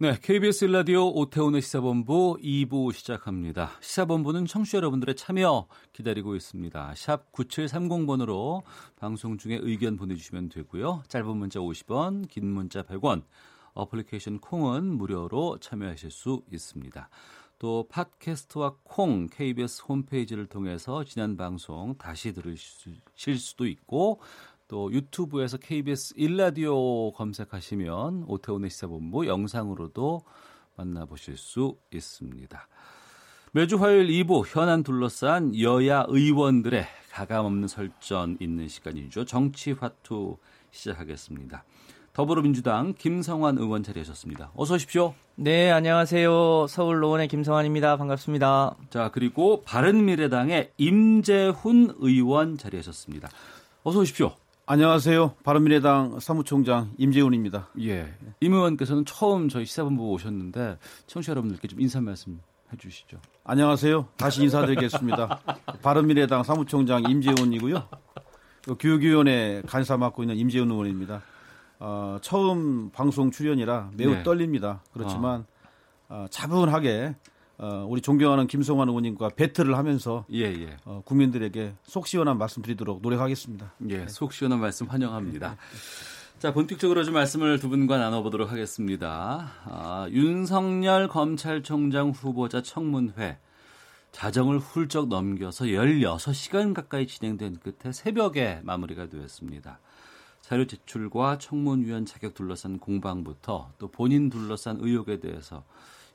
네, KBS 라디오 오태훈의 시사본부 2부 시작합니다. 시사본부는 청취자 여러분들의 참여 기다리고 있습니다. 샵 9730번으로 방송 중에 의견 보내주시면 되고요. 짧은 문자 50원, 긴 문자 100원, 어플리케이션 콩은 무료로 참여하실 수 있습니다. 또 팟캐스트와 콩 KBS 홈페이지를 통해서 지난 방송 다시 들으실 수도 있고 또 유튜브에서 KBS 일라디오 검색하시면 오태훈의 시사본부 영상으로도 만나보실 수 있습니다. 매주 화요일 2부 현안 둘러싼 여야 의원들의 가감없는 설전 있는 시간이죠. 정치 화투 시작하겠습니다. 더불어민주당 김성환 의원 자리하셨습니다. 어서 오십시오. 네, 안녕하세요. 서울 노원의 김성환입니다. 반갑습니다. 자, 그리고 바른미래당의 임재훈 의원 자리하셨습니다. 어서 오십시오. 안녕하세요. 바른미래당 사무총장 임재훈입니다. 예. 임 의원께서는 처음 저희 시사본부 오셨는데 청취자 여러분들께 좀 인사 말씀 해주시죠. 안녕하세요. 다시 인사드리겠습니다. 바른미래당 사무총장 임재훈이고요. 교육위원회 간사 맡고 있는 임재훈 의원입니다. 어, 처음 방송 출연이라 매우 네. 떨립니다. 그렇지만 어, 차분하게 어, 우리 존경하는 김성환 의원님과 배틀을 하면서 예, 예. 어, 국민들에게 속 시원한 말씀 드리도록 노력하겠습니다. 예, 속 시원한 말씀 환영합니다. 자, 본격적으로 좀 말씀을 두 분과 나눠보도록 하겠습니다. 아, 윤석열 검찰총장 후보자 청문회 자정을 훌쩍 넘겨서 16시간 가까이 진행된 끝에 새벽에 마무리가 되었습니다. 자료 제출과 청문위원 자격 둘러싼 공방부터 또 본인 둘러싼 의혹에 대해서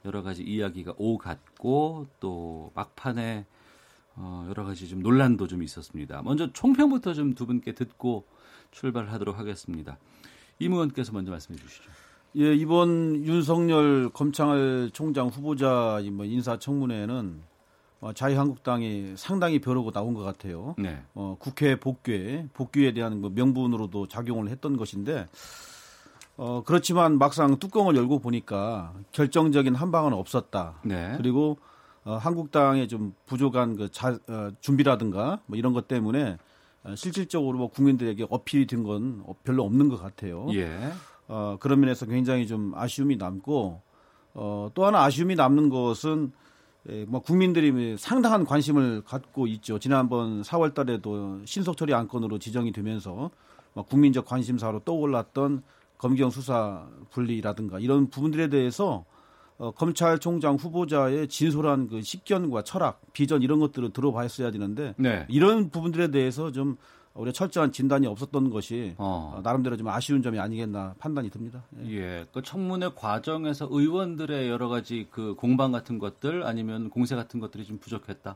여러 가지 이야기가 오갔고 또 막판에 어, 여러 가지 좀 논란도 좀 있었습니다. 먼저 총평부터 좀 두 분께 듣고 출발하도록 하겠습니다. 임 의원께서 먼저 말씀해 주시죠. 예, 이번 윤석열 검찰총장 후보자 이뭐 인사청문회는 어, 자유한국당이 상당히 벼르고 나온 것 같아요. 네. 어, 국회 복귀, 복귀에 대한 뭐 명분으로도 작용을 했던 것인데, 어, 그렇지만 막상 뚜껑을 열고 보니까 결정적인 한 방은 없었다. 네. 그리고 어, 한국당의 좀 부족한 그 자, 어, 준비라든가 뭐 이런 것 때문에 어, 실질적으로 뭐 국민들에게 어필이 된 건 별로 없는 것 같아요. 예. 어, 그런 면에서 굉장히 좀 아쉬움이 남고 어, 또 하나 아쉬움이 남는 것은 예, 뭐 국민들이 상당한 관심을 갖고 있죠. 지난번 4월 달에도 신속 처리 안건으로 지정이 되면서 뭐 국민적 관심사로 떠올랐던 검경 수사 분리라든가 이런 부분들에 대해서 어, 검찰총장 후보자의 진솔한 그 식견과 철학, 비전 이런 것들을 들어봤어야 되는데 네. 이런 부분들에 대해서 좀 우리가 철저한 진단이 없었던 것이 어. 어, 나름대로 좀 아쉬운 점이 아니겠나 판단이 듭니다. 예. 예. 그 청문회 과정에서 의원들의 여러 가지 그 공방 같은 것들 아니면 공세 같은 것들이 좀 부족했다.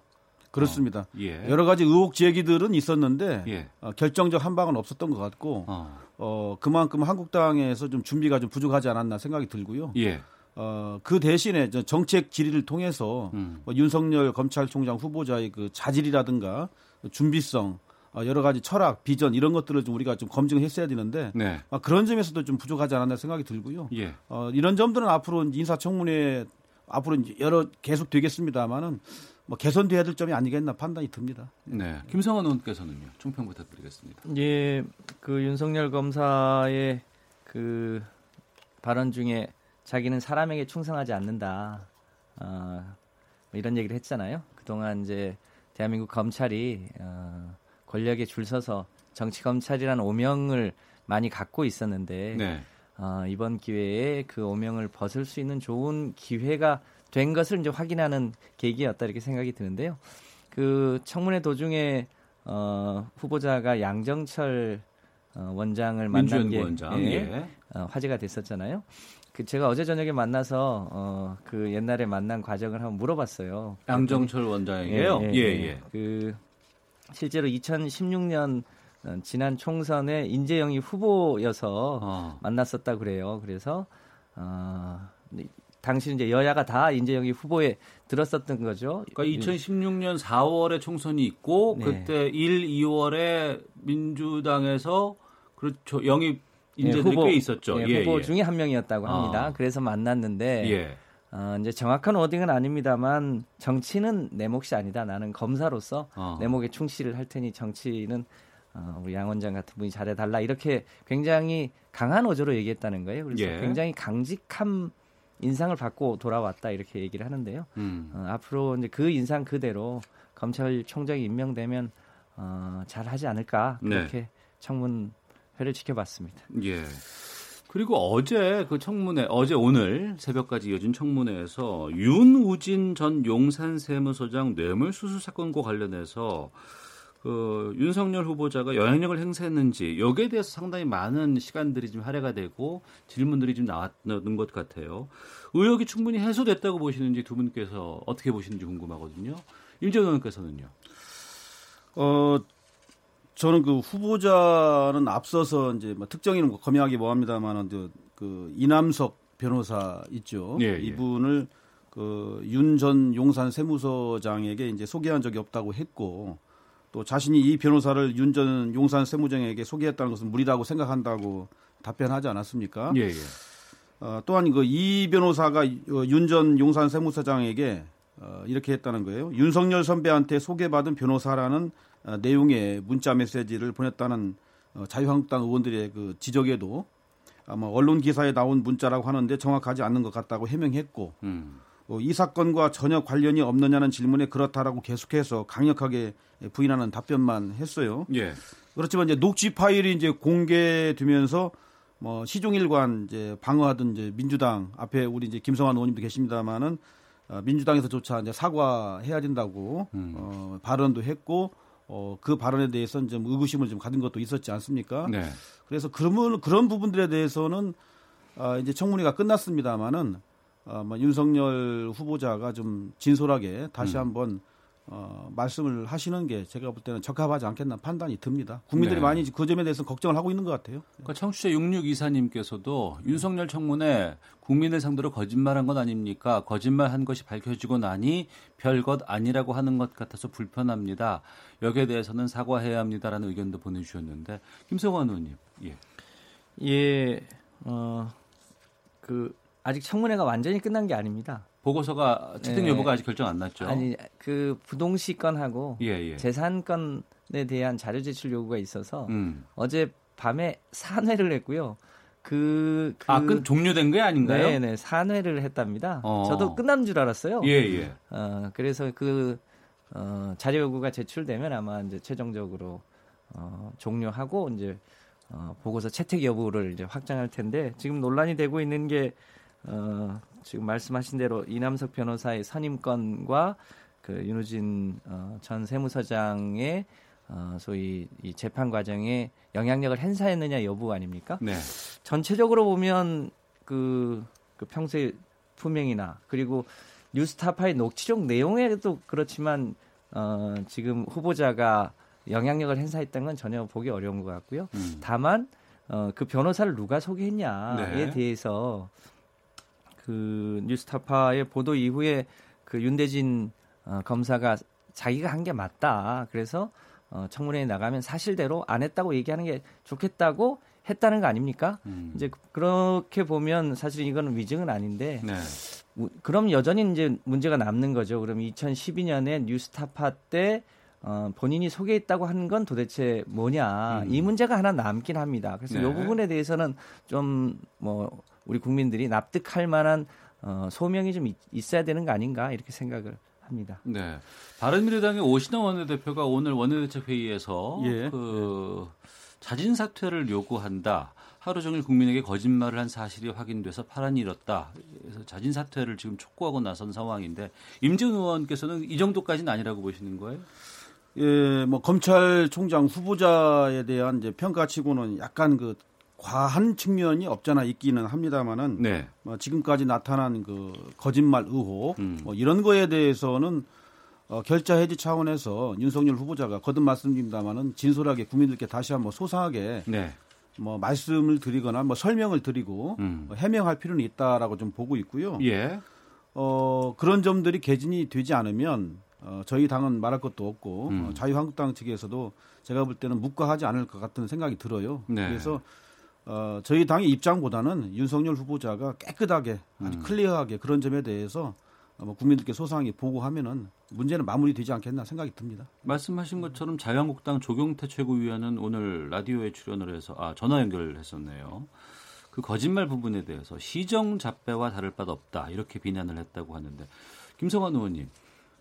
그렇습니다. 예. 여러 가지 의혹 제기들은 있었는데 예. 어, 결정적 한 방은 없었던 것 같고 어. 어, 그만큼 한국당에서 좀 준비가 좀 부족하지 않았나 생각이 들고요. 예. 어, 그 대신에 저 정책 질의를 통해서 음. 뭐 윤석열 검찰총장 후보자의 그 자질이라든가 준비성 어, 여러 가지 철학, 비전 이런 것들을 좀 우리가 좀 검증했어야 되는데 네. 아, 그런 점에서도 좀 부족하지 않았나 생각이 들고요. 예. 어, 이런 점들은 앞으로 인사청문회 앞으로 여러 계속 되겠습니다만은 뭐 개선돼야 될 점이 아니겠나 판단이 듭니다. 네. 김성원 의원께서는요. 총평 부탁드리겠습니다. 예, 그 윤석열 검사의 그 발언 중에 자기는 사람에게 충성하지 않는다. 어, 뭐 이런 얘기를 했잖아요. 그동안 이제 대한민국 검찰이 어, 권력에 줄 서서 정치 검찰이라는 오명을 많이 갖고 있었는데 네. 어, 이번 기회에 그 오명을 벗을 수 있는 좋은 기회가 된 것을 이제 확인하는 계기였다 이렇게 생각이 드는데요. 그 청문회 도중에 어, 후보자가 양정철 어, 원장을 만난 게 원장. 예, 예. 어, 화제가 됐었잖아요. 그 제가 어제 저녁에 만나서 어, 그 옛날에 만난 과정을 한번 물어봤어요. 양정철 원장에게요. 예, 예. 그 실제로 2016년 어, 지난 총선에 인재영이 후보여서 어. 만났었다 그래요. 그래서 어, 당시 이제 여야가 다 인재영입 후보에 들었었던 거죠. 그러니까 2016년 4월에 총선이 있고 네. 그때 1, 2월에 민주당에서 그렇죠 영입 인재들이 예, 후보, 꽤 있었죠. 예, 후보 중에 한 명이었다고 합니다. 아. 그래서 만났는데 예. 어, 이제 정확한 워딩은 아닙니다만 정치는 내 몫이 아니다. 나는 검사로서 어. 내 목에 충실을 할 테니 정치는 어, 우리 양 원장 같은 분이 잘해달라 이렇게 굉장히 강한 어조로 얘기했다는 거예요. 그래서 예. 굉장히 강직한 인상을 받고 돌아왔다 이렇게 얘기를 하는데요. 음. 어, 앞으로 이제 그 인상 그대로 검찰총장이 임명되면 어, 잘 하지 않을까 네. 그렇게 청문회를 지켜봤습니다. 예. 그리고 어제 그 청문회, 어제 오늘 새벽까지 이어진 청문회에서 윤우진 전 용산 세무서장 뇌물수수 사건과 관련해서 그 윤석열 후보자가 영향력을 행사했는지 여기에 대해서 상당히 많은 시간들이 좀 할애가 되고 질문들이 좀 나왔는 것 같아요. 의혹이 충분히 해소됐다고 보시는지 두 분께서 어떻게 보시는지 궁금하거든요. 임재원 의원께서는요. 어 저는 그 후보자는 앞서서 이제 뭐 특정인은 뭐 검열하기 뭐합니다만은 그, 그 이남석 변호사 있죠. 예, 예. 이분을 그 윤 전 용산 세무서장에게 이제 소개한 적이 없다고 했고 또 자신이 이 변호사를 윤 전 용산 세무장에게 소개했다는 것은 무리라고 생각한다고 답변하지 않았습니까? 예, 예. 어, 또한 그 이 변호사가 윤 전 용산 세무서장에게 어, 이렇게 했다는 거예요. 윤석열 선배한테 소개받은 변호사라는 어, 내용의 문자 메시지를 보냈다는 어, 자유한국당 의원들의 그 지적에도 아마 언론 기사에 나온 문자라고 하는데 정확하지 않는 것 같다고 해명했고 음. 어, 이 사건과 전혀 관련이 없느냐는 질문에 그렇다라고 계속해서 강력하게 부인하는 답변만 했어요. 예. 그렇지만 이제 녹취 파일이 이제 공개되면서 뭐 시종일관 이제 방어하던 이제 민주당 앞에 우리 이제 김성환 의원님도 계십니다만은 어, 민주당에서조차 이제 사과해야 된다고 음. 어, 발언도 했고 어, 그 발언에 대해서는 좀 의구심을 좀 가진 것도 있었지 않습니까? 네. 그래서 그러면 그런 부분들에 대해서는 아, 이제 청문회가 끝났습니다만은 어, 뭐 윤석열 후보자가 좀 진솔하게 다시 음. 한번 어, 말씀을 하시는 게 제가 볼 때는 적합하지 않겠나 판단이 듭니다. 국민들이 네. 많이 그 점에 대해서 걱정을 하고 있는 것 같아요. 그러니까 청취자 6624님께서도 윤석열 청문회 국민을 상대로 거짓말한 건 아닙니까? 거짓말한 것이 밝혀지고 나니 별것 아니라고 하는 것 같아서 불편합니다. 여기에 대해서는 사과해야 합니다라는 의견도 보내주셨는데 김성환 의원님, 예, 예, 어, 그 아직 청문회가 완전히 끝난 게 아닙니다. 보고서가 채택 예. 여부가 아직 결정 안 났죠? 아니 그 부동시 건하고 예, 예. 재산 건에 대한 자료 제출 요구가 있어서 음. 어제 밤에 산회를 했고요. 그, 그 아, 끝 종료된 게 아닌가요? 네 네 산회를 했답니다. 어. 저도 끝난 줄 알았어요. 예, 예. 어, 그래서 그 어, 자료 요구가 제출되면 아마 이제 최종적으로 어, 종료하고 이제 어, 보고서 채택 여부를 이제 확정할 텐데 지금 논란이 되고 있는 게 어, 지금 말씀하신 대로 이남석 변호사의 선임권과 그 윤우진 어, 전 세무서장의 어, 소위 이 재판 과정에 영향력을 행사했느냐 여부 아닙니까? 네. 전체적으로 보면 그, 그 평소에 품행이나 그리고 뉴스타파의 녹취록 내용에도 그렇지만 어, 지금 후보자가 영향력을 행사했던 건 전혀 보기 어려운 것 같고요. 음. 다만 어, 그 변호사를 누가 소개했냐에 네. 대해서 그 뉴스타파의 보도 이후에 그 윤대진 어, 검사가 자기가 한 게 맞다. 그래서 어, 청문회에 나가면 사실대로 안 했다고 얘기하는 게 좋겠다고 했다는 거 아닙니까? 음. 이제 그렇게 보면 사실 이거는 위증은 아닌데 네. 우- 그럼 여전히 이제 문제가 남는 거죠. 그럼 2012년에 뉴스타파 때 어, 본인이 소개했다고 한건 도대체 뭐냐 음. 이 문제가 하나 남긴 합니다. 그래서 네. 이 부분에 대해서는 좀뭐 우리 국민들이 납득할 만한 어, 소명이 좀 있, 있어야 되는 거 아닌가 이렇게 생각을 합니다. 네. 바른미래당의 오신환 원내대표가 오늘 원내대책 회의에서 예. 그 자진 사퇴를 요구한다. 하루 종일 국민에게 거짓말을 한 사실이 확인돼서 파란이 일었다. 그래서 자진 사퇴를 지금 촉구하고 나선 상황인데 임지훈 의원께서는 이 정도까지는 아니라고 보시는 거예요? 예, 뭐 검찰총장 후보자에 대한 이제 평가치고는 약간 그 과한 측면이 없잖아 있기는 합니다만은 네. 뭐 지금까지 나타난 그 거짓말 의혹 음. 뭐 이런 거에 대해서는 어, 결자 해지 차원에서 윤석열 후보자가 거듭 말씀드립니다만은 진솔하게 국민들께 다시 한번 소상하게 네. 뭐 말씀을 드리거나 뭐 설명을 드리고 음. 뭐 해명할 필요는 있다라고 좀 보고 있고요. 예. 어, 그런 점들이 개진이 되지 않으면 어, 저희 당은 말할 것도 없고 음. 어, 자유한국당 측에서도 제가 볼 때는 묵과하지 않을 것 같은 생각이 들어요. 네. 그래서 어, 저희 당의 입장보다는 윤석열 후보자가 깨끗하게 음. 아주 클리어하게 그런 점에 대해서 어, 뭐 국민들께 소상히 보고하면은 문제는 마무리되지 않겠나 생각이 듭니다. 말씀하신 것처럼 자유한국당 조경태 최고위원은 오늘 라디오에 출연을 해서 아 전화 연결을 했었네요. 그 거짓말 부분에 대해서 시정 잡배와 다를 바도 없다 이렇게 비난을 했다고 하는데 김성환 의원님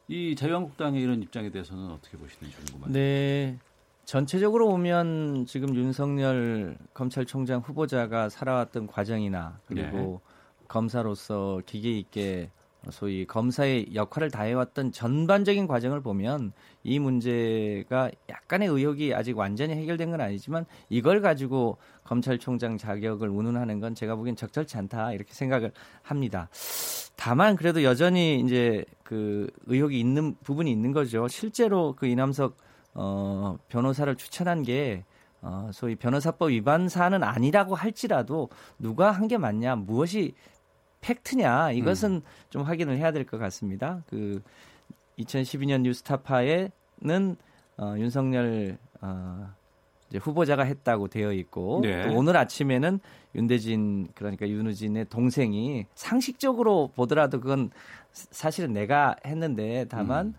이 자유한국당의 이런 입장에 대해서는 어떻게 보시는지 궁금합니다. 네. 전체적으로 보면 지금 윤석열 검찰총장 후보자가 살아왔던 과정이나 그리고 검사로서 기계 있게 소위 검사의 역할을 다해왔던 전반적인 과정을 보면 이 문제가 약간의 의혹이 아직 완전히 해결된 건 아니지만 이걸 가지고 검찰총장 자격을 운운하는 건 제가 보기엔 적절치 않다 이렇게 생각을 합니다. 다만 그래도 여전히 이제 그 의혹이 있는 부분이 있는 거죠. 실제로 그 이남석 어, 변호사를 추천한 게 어, 소위 변호사법 위반 사안은 아니라고 할지라도 누가 한 게 맞냐, 무엇이 팩트냐 이것은 좀 확인을 해야 될 것 같습니다. 그 2012년 뉴스타파에는 어, 윤석열 어, 이제 후보자가 했다고 되어 있고 네. 또 오늘 아침에는 윤대진 그러니까 윤우진의 동생이 상식적으로 보더라도 그건 사- 사실은 내가 했는데 다만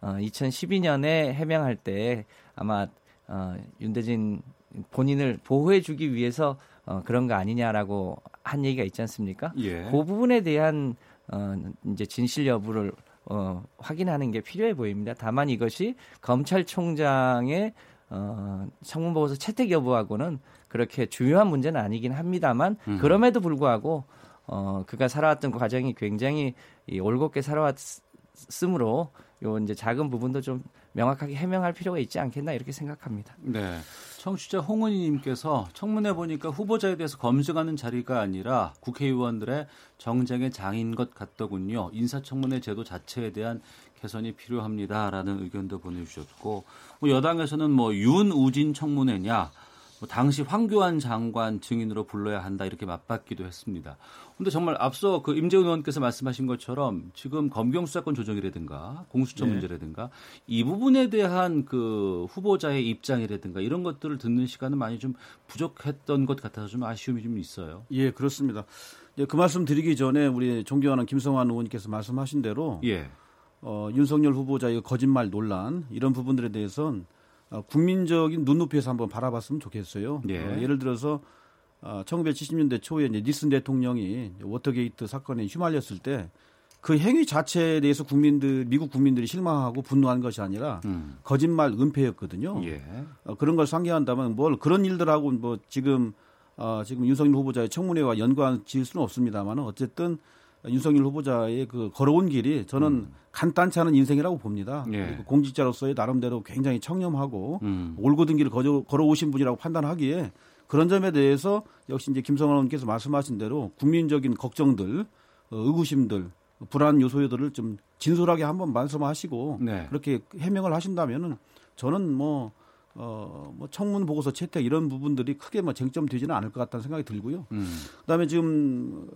어, 2012년에 해명할 때 아마 어, 윤대진 본인을 보호해주기 위해서 어, 그런 거 아니냐라고 한 얘기가 있지 않습니까? 예. 그 부분에 대한 어, 이제 진실 여부를 어, 확인하는 게 필요해 보입니다. 다만 이것이 검찰총장의 어, 청문보고서 채택 여부하고는 그렇게 중요한 문제는 아니긴 합니다만 음. 그럼에도 불구하고 어, 그가 살아왔던 과정이 굉장히 이 올곧게 살아왔 으므로 요 이제 작은 부분도 좀 명확하게 해명할 필요가 있지 않겠나 이렇게 생각합니다. 네. 청취자 홍은희 님께서 청문회 보니까 후보자에 대해서 검증하는 자리가 아니라 국회의원들의 정쟁의 장인 것 같더군요. 인사청문회 제도 자체에 대한 개선이 필요합니다라는 의견도 보내 주셨고 뭐 여당에서는 뭐 윤우진 청문회냐 뭐 당시 황교안 장관 증인으로 불러야 한다 이렇게 맞받기도 했습니다. 근데 정말 앞서 그 임재훈 의원께서 말씀하신 것처럼 지금 검경 수사권 조정이라든가 공수처 네. 문제라든가 이 부분에 대한 그 후보자의 입장이라든가 이런 것들을 듣는 시간은 많이 좀 부족했던 것 같아서 좀 아쉬움이 좀 있어요. 예, 그렇습니다. 예, 그 말씀 드리기 전에 우리 존경하는 김성환 의원님께서 말씀하신 대로 예. 어, 윤석열 후보자의 거짓말 논란 이런 부분들에 대해서는 어, 국민적인 눈높이에서 한번 바라봤으면 좋겠어요. 예. 어, 예를 들어서 어, 1970년대 초에 이제 닉슨 대통령이 워터게이트 사건에 휘말렸을 때 그 행위 자체에 대해서 국민들 미국 국민들이 실망하고 분노한 것이 아니라 음. 거짓말 은폐였거든요. 예. 어, 그런 걸 상기한다면 뭘 그런 일들하고 뭐 지금 어, 지금 윤석열 후보자의 청문회와 연관 지을 수는 없습니다만 어쨌든 윤석열 후보자의 그 걸어온 길이 저는 간단치 않은 인생이라고 봅니다. 예. 그리고 공직자로서의 나름대로 굉장히 청렴하고 음. 올곧은 길을 거저, 걸어오신 분이라고 판단하기에 그런 점에 대해서 역시 이제 김성환 의원께서 말씀하신 대로 국민적인 걱정들, 어, 의구심들, 불안 요소들을 좀 진솔하게 한번 말씀하시고 네. 그렇게 해명을 하신다면은 저는 뭐 어, 뭐 청문 보고서 채택 이런 부분들이 크게 뭐 쟁점되지는 않을 것 같다는 생각이 들고요. 음. 그다음에 지금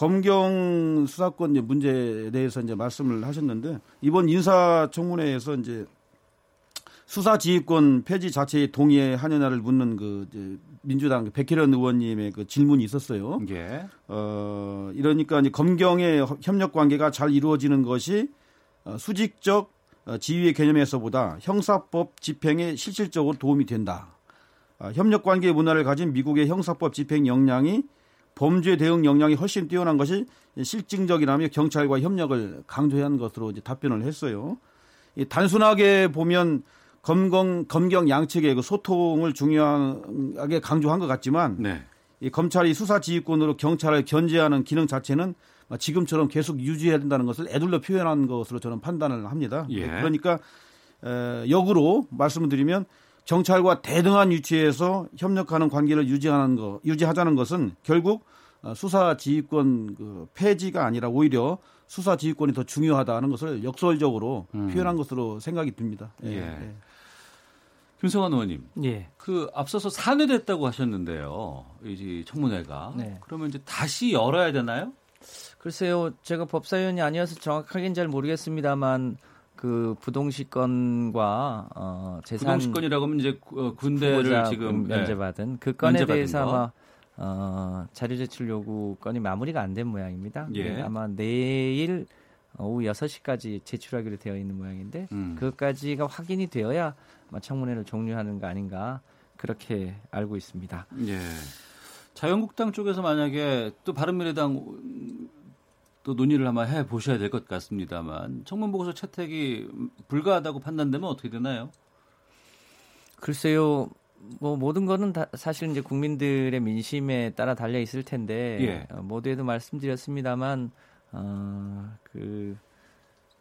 검경 수사권 이제 문제에 대해서 이제 말씀을 하셨는데 이번 인사청문회에서 이제 수사 지휘권 폐지 자체에 동의하느냐를 묻는 그 이제 민주당 백혜련 의원님의 그 질문이 있었어요. 예. 어, 이러니까 이제 검경의 협력 관계가 잘 이루어지는 것이 어, 수직적 어, 지휘의 개념에서보다 형사법 집행에 실질적으로 도움이 된다. 아, 협력 관계 문화를 가진 미국의 형사법 집행 역량이 범죄 대응 역량이 훨씬 뛰어난 것이 실증적이라며 경찰과 협력을 강조한 것으로 이제 답변을 했어요. 이 단순하게 보면 검경 검경 양측의 그 소통을 중요하게 강조한 것 같지만 네. 이 검찰이 수사 지휘권으로 경찰을 견제하는 기능 자체는 지금처럼 계속 유지해야 된다는 것을 애둘러 표현한 것으로 저는 판단을 합니다. 예. 그러니까 에, 역으로 말씀을 드리면 경찰과 대등한 위치에서 협력하는 관계를 유지하는 거, 유지하자는 것은 결국 어, 수사 지휘권 그 폐지가 아니라 오히려 수사 지휘권이 더 중요하다는 것을 역설적으로 음. 표현한 것으로 생각이 듭니다. 예. 김성환 의원님, 예. 그 앞서서 산회됐다고 하셨는데요. 이 청문회가. 네. 그러면 이제 다시 열어야 되나요? 글쎄요, 제가 법사위원이 아니어서 정확하게는 잘 모르겠습니다만 그 부동시건과 어, 재산 부동시건이라고 하면 이제 구- 어, 군대를 지금 네. 면제받은 그 건에 면제받은 대해서 거. 아마 어, 자료 제출 요구 건이 마무리가 안 된 모양입니다. 예. 네, 아마 내일 오후 6시까지 제출하기로 되어 있는 모양인데 음. 그것까지가 확인이 되어야 청문회를 종료하는 거 아닌가 그렇게 알고 있습니다. 예. 자유한국당 쪽에서 만약에 또 바른미래당 음, 또 논의를 아마 해 보셔야 될 것 같습니다만 청문 보고서 채택이 불가하다고 판단되면 어떻게 되나요? 글쎄요. 뭐 모든 거는 다 사실 이제 국민들의 민심에 따라 달려 있을 텐데 예. 어, 모두에도 말씀드렸습니다만 어, 그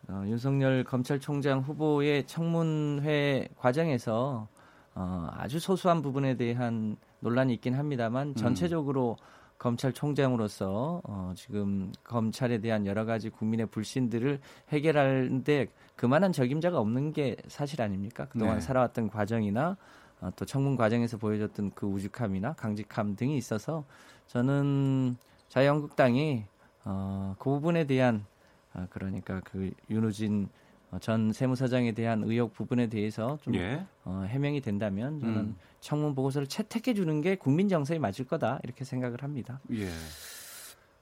어, 윤석열 검찰총장 후보의 청문회 과정에서 어, 아주 소수한 부분에 대한 논란이 있긴 합니다만 전체적으로 검찰총장으로서 어, 지금 검찰에 대한 여러 가지 국민의 불신들을 해결하는데 그만한 적임자가 없는 게 사실 아닙니까? 그동안 네. 살아왔던 과정이나 어, 또 청문 과정에서 보여줬던 그 우직함이나 강직함 등이 있어서 저는 자유한국당이 어, 그 부분에 대한 어, 그러니까 그 윤우진 어, 전 세무사장에 대한 의혹 부분에 대해서 좀 예. 어, 해명이 된다면 저는 음. 청문 보고서를 채택해 주는 게 국민 정서에 맞을 거다 이렇게 생각을 합니다. 예.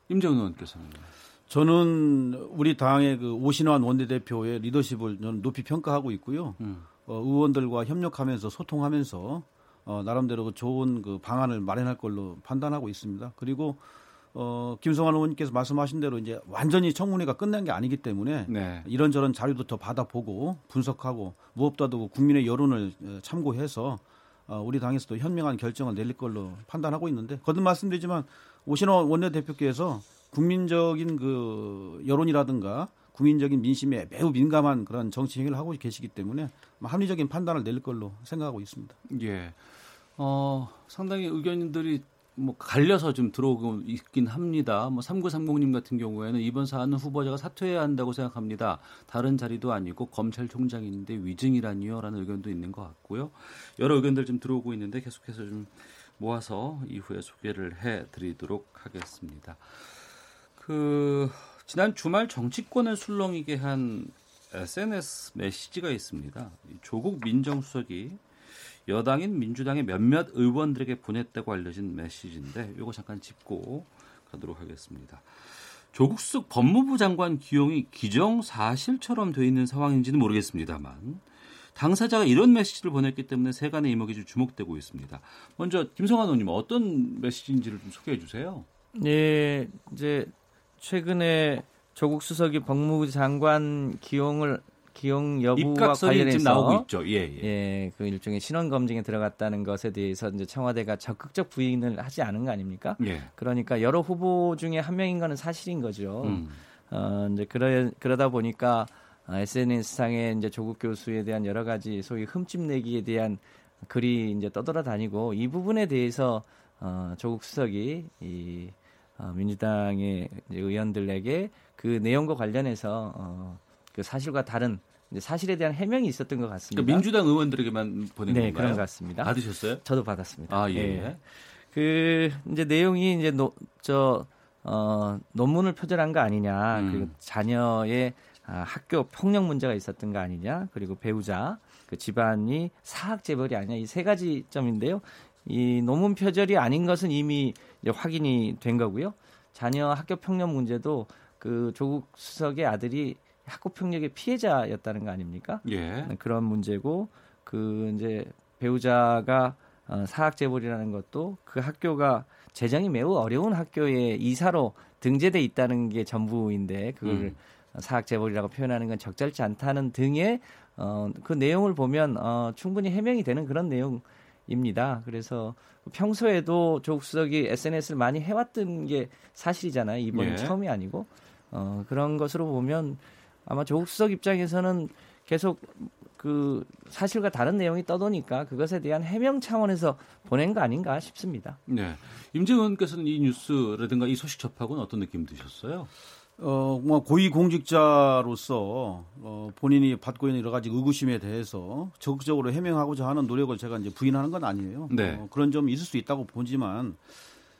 임정은 의원께서는 저는 우리 당의 그 오신환 원내대표의 리더십을 저는 높이 평가하고 있고요. 음. 어, 의원들과 협력하면서 소통하면서 어, 나름대로 그 좋은 그 방안을 마련할 걸로 판단하고 있습니다. 그리고 어, 김성환 의원님께서 말씀하신 대로 이제 완전히 청문회가 끝난 게 아니기 때문에 네. 이런저런 자료도 더 받아보고 분석하고 무엇보다도 국민의 여론을 어, 참고해서 어, 우리 당에서도 현명한 결정을 내릴 걸로 판단하고 있는데 거듭 말씀드리지만 오신호 원내대표께서 국민적인 그 여론이라든가 국민적인 민심에 매우 민감한 그런 정치 행위를 하고 계시기 때문에 합리적인 판단을 내릴 걸로 생각하고 있습니다. 예. 어, 상당히 의견들이 뭐 갈려서 좀 들어오고 있긴 합니다. 뭐 3930님 같은 경우에는 이번 사안은 후보자가 사퇴해야 한다고 생각합니다. 다른 자리도 아니고 검찰총장인데 위증이라니요 라는 의견도 있는 것 같고요. 여러 의견들 좀 들어오고 있는데 계속해서 좀 모아서 이후에 소개를 해 드리도록 하겠습니다. 그 지난 주말 정치권을 술렁이게 한 SNS 메시지가 있습니다. 이 조국 민정수석이 여당인 민주당의 몇몇 의원들에게 보냈다고 알려진 메시지인데 이거 잠깐 짚고 가도록 하겠습니다. 조국 수석 법무부 장관 기용이 기정사실처럼 돼 있는 상황인지는 모르겠습니다만 당사자가 이런 메시지를 보냈기 때문에 세간의 이목이 좀 주목되고 있습니다. 먼저 김성환 의원님 어떤 메시지인지를 좀 소개해 주세요. 예, 이제 최근에 조국 수석이 법무부 장관 기용을 기용 여부와 관련해서 나오고 있죠. 예, 예. 예, 그 일종의 신원 검증에 들어갔다는 것에 대해서 이제 청와대가 적극적 부인을 하지 않은 거 아닙니까? 예. 그러니까 여러 후보 중에 한 명인 거는 사실인 거죠. 음. 어, 이제 그러, 그러다 보니까 SNS상에 이제 조국 교수에 대한 여러 가지 소위 흠집 내기에 대한 글이 이제 떠돌아다니고 이 부분에 대해서 어, 조국 수석이 이 어, 민주당의 의원들에게 그 내용과 관련해서 어, 그 사실과 다른 사실에 대한 해명이 있었던 것 같습니다. 그러니까 민주당 의원들에게만 보낸 네, 건가요? 그런 것 같습니다. 받으셨어요? 저도 받았습니다. 아, 예. 예. 그 이제 내용이 이제 노, 저 어, 논문을 표절한 거 아니냐 음. 그리고 자녀의 아, 학교 폭력 문제가 있었던 거 아니냐 그리고 배우자 그 집안이 사학 재벌이 아니냐 이 세 가지 점인데요. 이 논문 표절이 아닌 것은 이미 이제 확인이 된 거고요. 자녀 학교 폭력 문제도 그 조국 수석의 아들이 학교 폭력의 피해자였다는 거 아닙니까? 예. 그런 문제고 그 이제 배우자가 어, 사학재벌이라는 것도 그 학교가 재정이 매우 어려운 학교에 이사로 등재돼 있다는 게 전부인데 그걸 음. 사학재벌이라고 표현하는 건 적절치 않다는 등의 어, 그 내용을 보면 어, 충분히 해명이 되는 그런 내용입니다. 그래서 평소에도 조국 수석이 SNS를 많이 해왔던 게 사실이잖아요. 이번이 예. 처음이 아니고 어, 그런 것으로 보면 아마 조국 수석 입장에서는 계속 그 사실과 다른 내용이 떠도니까 그것에 대한 해명 차원에서 보낸 거 아닌가 싶습니다. 네. 임재원께서는 이 뉴스라든가 이 소식 접하고는 어떤 느낌 드셨어요? 어, 뭐 고위 공직자로서 어, 본인이 받고 있는 여러 가지 의구심에 대해서 적극적으로 해명하고자 하는 노력을 제가 이제 부인하는 건 아니에요. 네. 어, 그런 점이 있을 수 있다고 보지만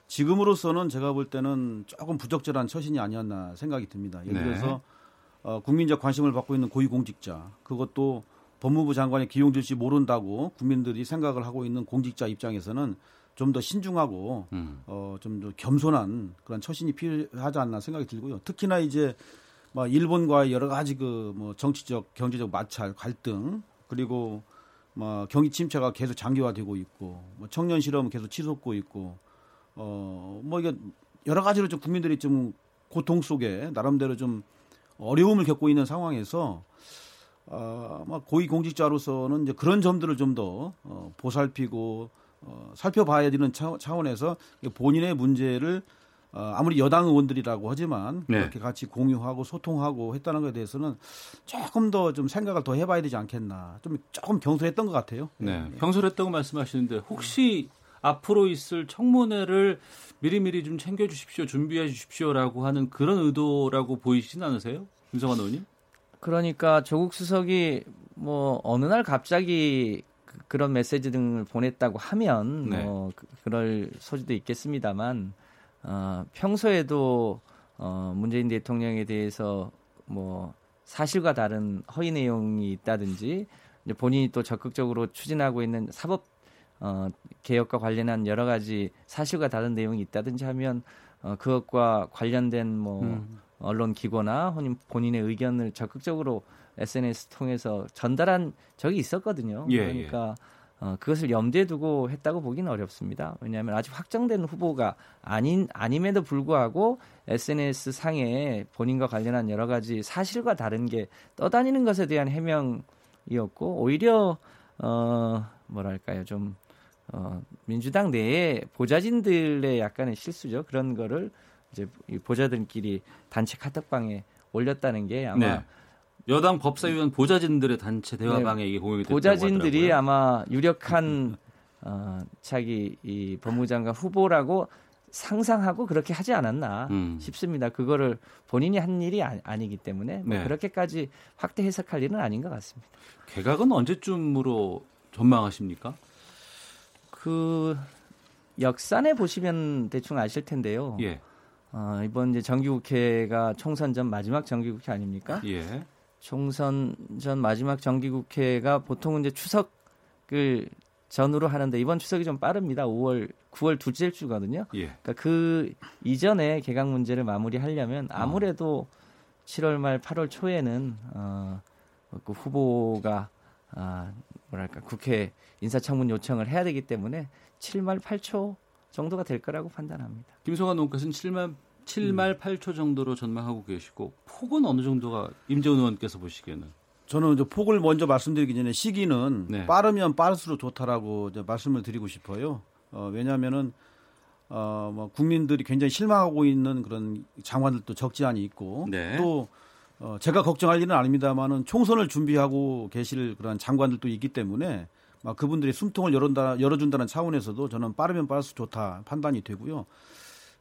지금으로서는 제가 볼 때는 조금 부적절한 처신이 아니었나 생각이 듭니다. 예를 네. 들어서 어, 국민적 관심을 받고 있는 고위 공직자 그것도 법무부 장관이 기용될지 모른다고 국민들이 생각을 하고 있는 공직자 입장에서는 좀 더 신중하고 음. 어, 좀 더 겸손한 그런 처신이 필요하지 않나 생각이 들고요. 특히나 이제 뭐 일본과의 여러 가지 그 뭐 정치적, 경제적 마찰, 갈등 그리고 뭐 경기 침체가 계속 장기화되고 있고 뭐 청년 실험 계속 치솟고 있고 어뭐 이게 여러 가지로 좀 국민들이 좀 고통 속에 나름대로 좀 어려움을 겪고 있는 상황에서 어, 뭐 고위 공직자로서는 이제 그런 점들을 좀 더 어, 보살피고 어, 살펴봐야 되는 차, 차원에서 본인의 문제를 어, 아무리 여당 의원들이라고 하지만 네. 그렇게 같이 공유하고 소통하고 했다는 것에 대해서는 조금 더 좀 생각을 더 해봐야 되지 않겠나 좀 조금 경솔했던 것 같아요. 네. 경솔했다고 말씀하시는데 혹시 앞으로 있을 청문회를 미리미리 좀 챙겨 주십시오, 준비해 주십시오라고 하는 그런 의도라고 보이시진 않으세요? 윤성환 의원님? 그러니까 조국 수석이 뭐 어느 날 갑자기 그- 그런 메시지 등을 보냈다고 하면 네. 뭐 그- 그럴 소지도 있겠습니다만 어, 평소에도 어, 문재인 대통령에 대해서 뭐 사실과 다른 허위 내용이 있다든지 본인이 또 적극적으로 추진하고 있는 사법 어, 개혁과 관련한 여러 가지 사실과 다른 내용이 있다든지 하면 어, 그것과 관련된 뭐 음. 언론 기고나 혹은 본인의 의견을 적극적으로 SNS 통해서 전달한 적이 있었거든요. 예, 그러니까 어, 그것을 염두에 두고 했다고 보기는 어렵습니다. 왜냐하면 아직 확정된 후보가 아닌 아님에도 불구하고 SNS 상에 본인과 관련한 여러 가지 사실과 다른 게 떠다니는 것에 대한 해명이었고 오히려 어 뭐랄까요 좀 어, 민주당 내에 보좌진들의 약간의 실수죠. 그런 거를 이제 이 보좌들끼리 단체 카톡방에 올렸다는 게 아마 네. 여당 법사위원 보좌진들의 단체 대화방에 이게 공유됐다고 네. 보좌진들이. 아마 유력한 어, 차기 이 법무장관 후보라고 상상하고 그렇게 하지 않았나 음. 싶습니다. 그거를 본인이 한 일이 아, 니 기 때문에 뭐 네. 그렇게까지 확대 해석할 일은 아닌 것 같습니다. 개각은 언제쯤으로 전망하십니까? 그 역산에 보시면 대충 아실 텐데요. 예. 어, 이번 이제 정기국회가 총선 전 마지막 정기국회 아닙니까? 예. 총선 전 마지막 정기국회가 보통은 이제 추석을 전후로 하는데 이번 추석이 좀 빠릅니다. 5월, 9월 둘째 주거든요. 예. 그러니까 그 이전에 개각 문제를 마무리하려면 아무래도 7월 말 8월 초에는 어, 그 후보가 아, 뭐랄까 국회 인사청문 요청을 해야 되기 때문에 7말 8초 정도가 될 거라고 판단합니다. 김성환 의원께서는 7말 7말 음. 8초 정도로 전망하고 계시고 폭은 어느 정도가 임재훈 의원께서 보시기에는 저는 이제 폭을 먼저 말씀드리기 전에 시기는 네. 빠르면 빠를수록 좋다라고 이제 말씀을 드리고 싶어요. 어, 왜냐하면은 어, 뭐 국민들이 굉장히 실망하고 있는 그런 장관들도 적지 않이 있고 네. 또 어, 제가 걱정할 일은 아닙니다만은 총선을 준비하고 계실 그런 장관들도 있기 때문에 막 그분들이 숨통을 열어다, 열어준다는 차원에서도 저는 빠르면 빠를수록 좋다 판단이 되고요.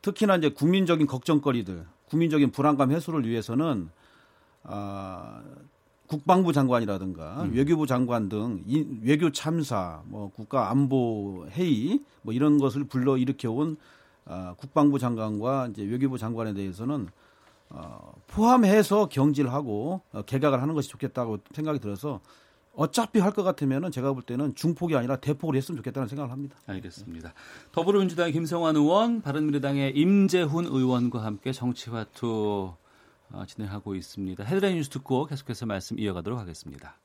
특히나 이제 국민적인 걱정거리들, 국민적인 불안감 해소를 위해서는 아, 국방부 장관이라든가 외교부 장관 등 이, 외교 참사, 뭐 국가 안보 회의 뭐 이런 것을 불러 일으켜온 아, 국방부 장관과 이제 외교부 장관에 대해서는 어, 포함해서 경질하고 어, 개각을 하는 것이 좋겠다고 생각이 들어서 어차피 할 것 같으면은 제가 볼 때는 중폭이 아니라 대폭으로 했으면 좋겠다는 생각을 합니다. 알겠습니다. 더불어민주당의 김성환 의원, 바른미래당의 임재훈 의원과 함께 정치화투 어, 진행하고 있습니다. 헤드라인 뉴스 듣고 계속해서 말씀 이어가도록 하겠습니다.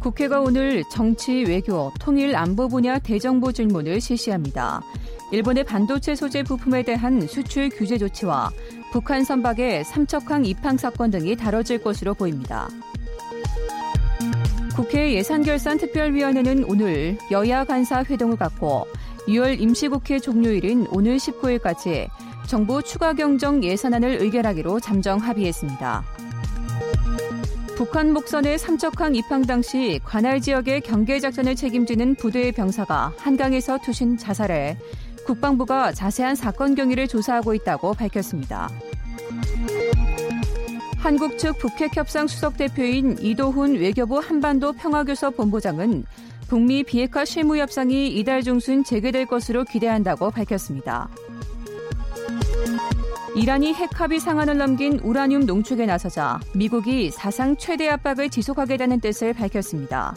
국회가 오늘 정치, 외교, 통일, 안보 분야 대정부 질문을 실시합니다. 일본의 반도체 소재 부품에 대한 수출 규제 조치와 북한 선박의 삼척항 입항 사건 등이 다뤄질 것으로 보입니다. 국회 예산결산특별위원회는 오늘 여야 간사 회동을 갖고 6월 임시국회 종료일인 오늘 19일까지 정부 추가 경정 예산안을 의결하기로 잠정 합의했습니다. 북한 목선의 삼척항 입항 당시 관할 지역의 경계 작전을 책임지는 부대의 병사가 한강에서 투신 자살해 국방부가 자세한 사건 경위를 조사하고 있다고 밝혔습니다. 한국 측 북핵 협상 수석 대표인 이도훈 외교부 한반도 평화교섭 본부장은 북미 비핵화 실무 협상이 이달 중순 재개될 것으로 기대한다고 밝혔습니다. 이란이 핵 합의 상한을 넘긴 우라늄 농축에 나서자 미국이 사상 최대 압박을 지속하겠다는 뜻을 밝혔습니다.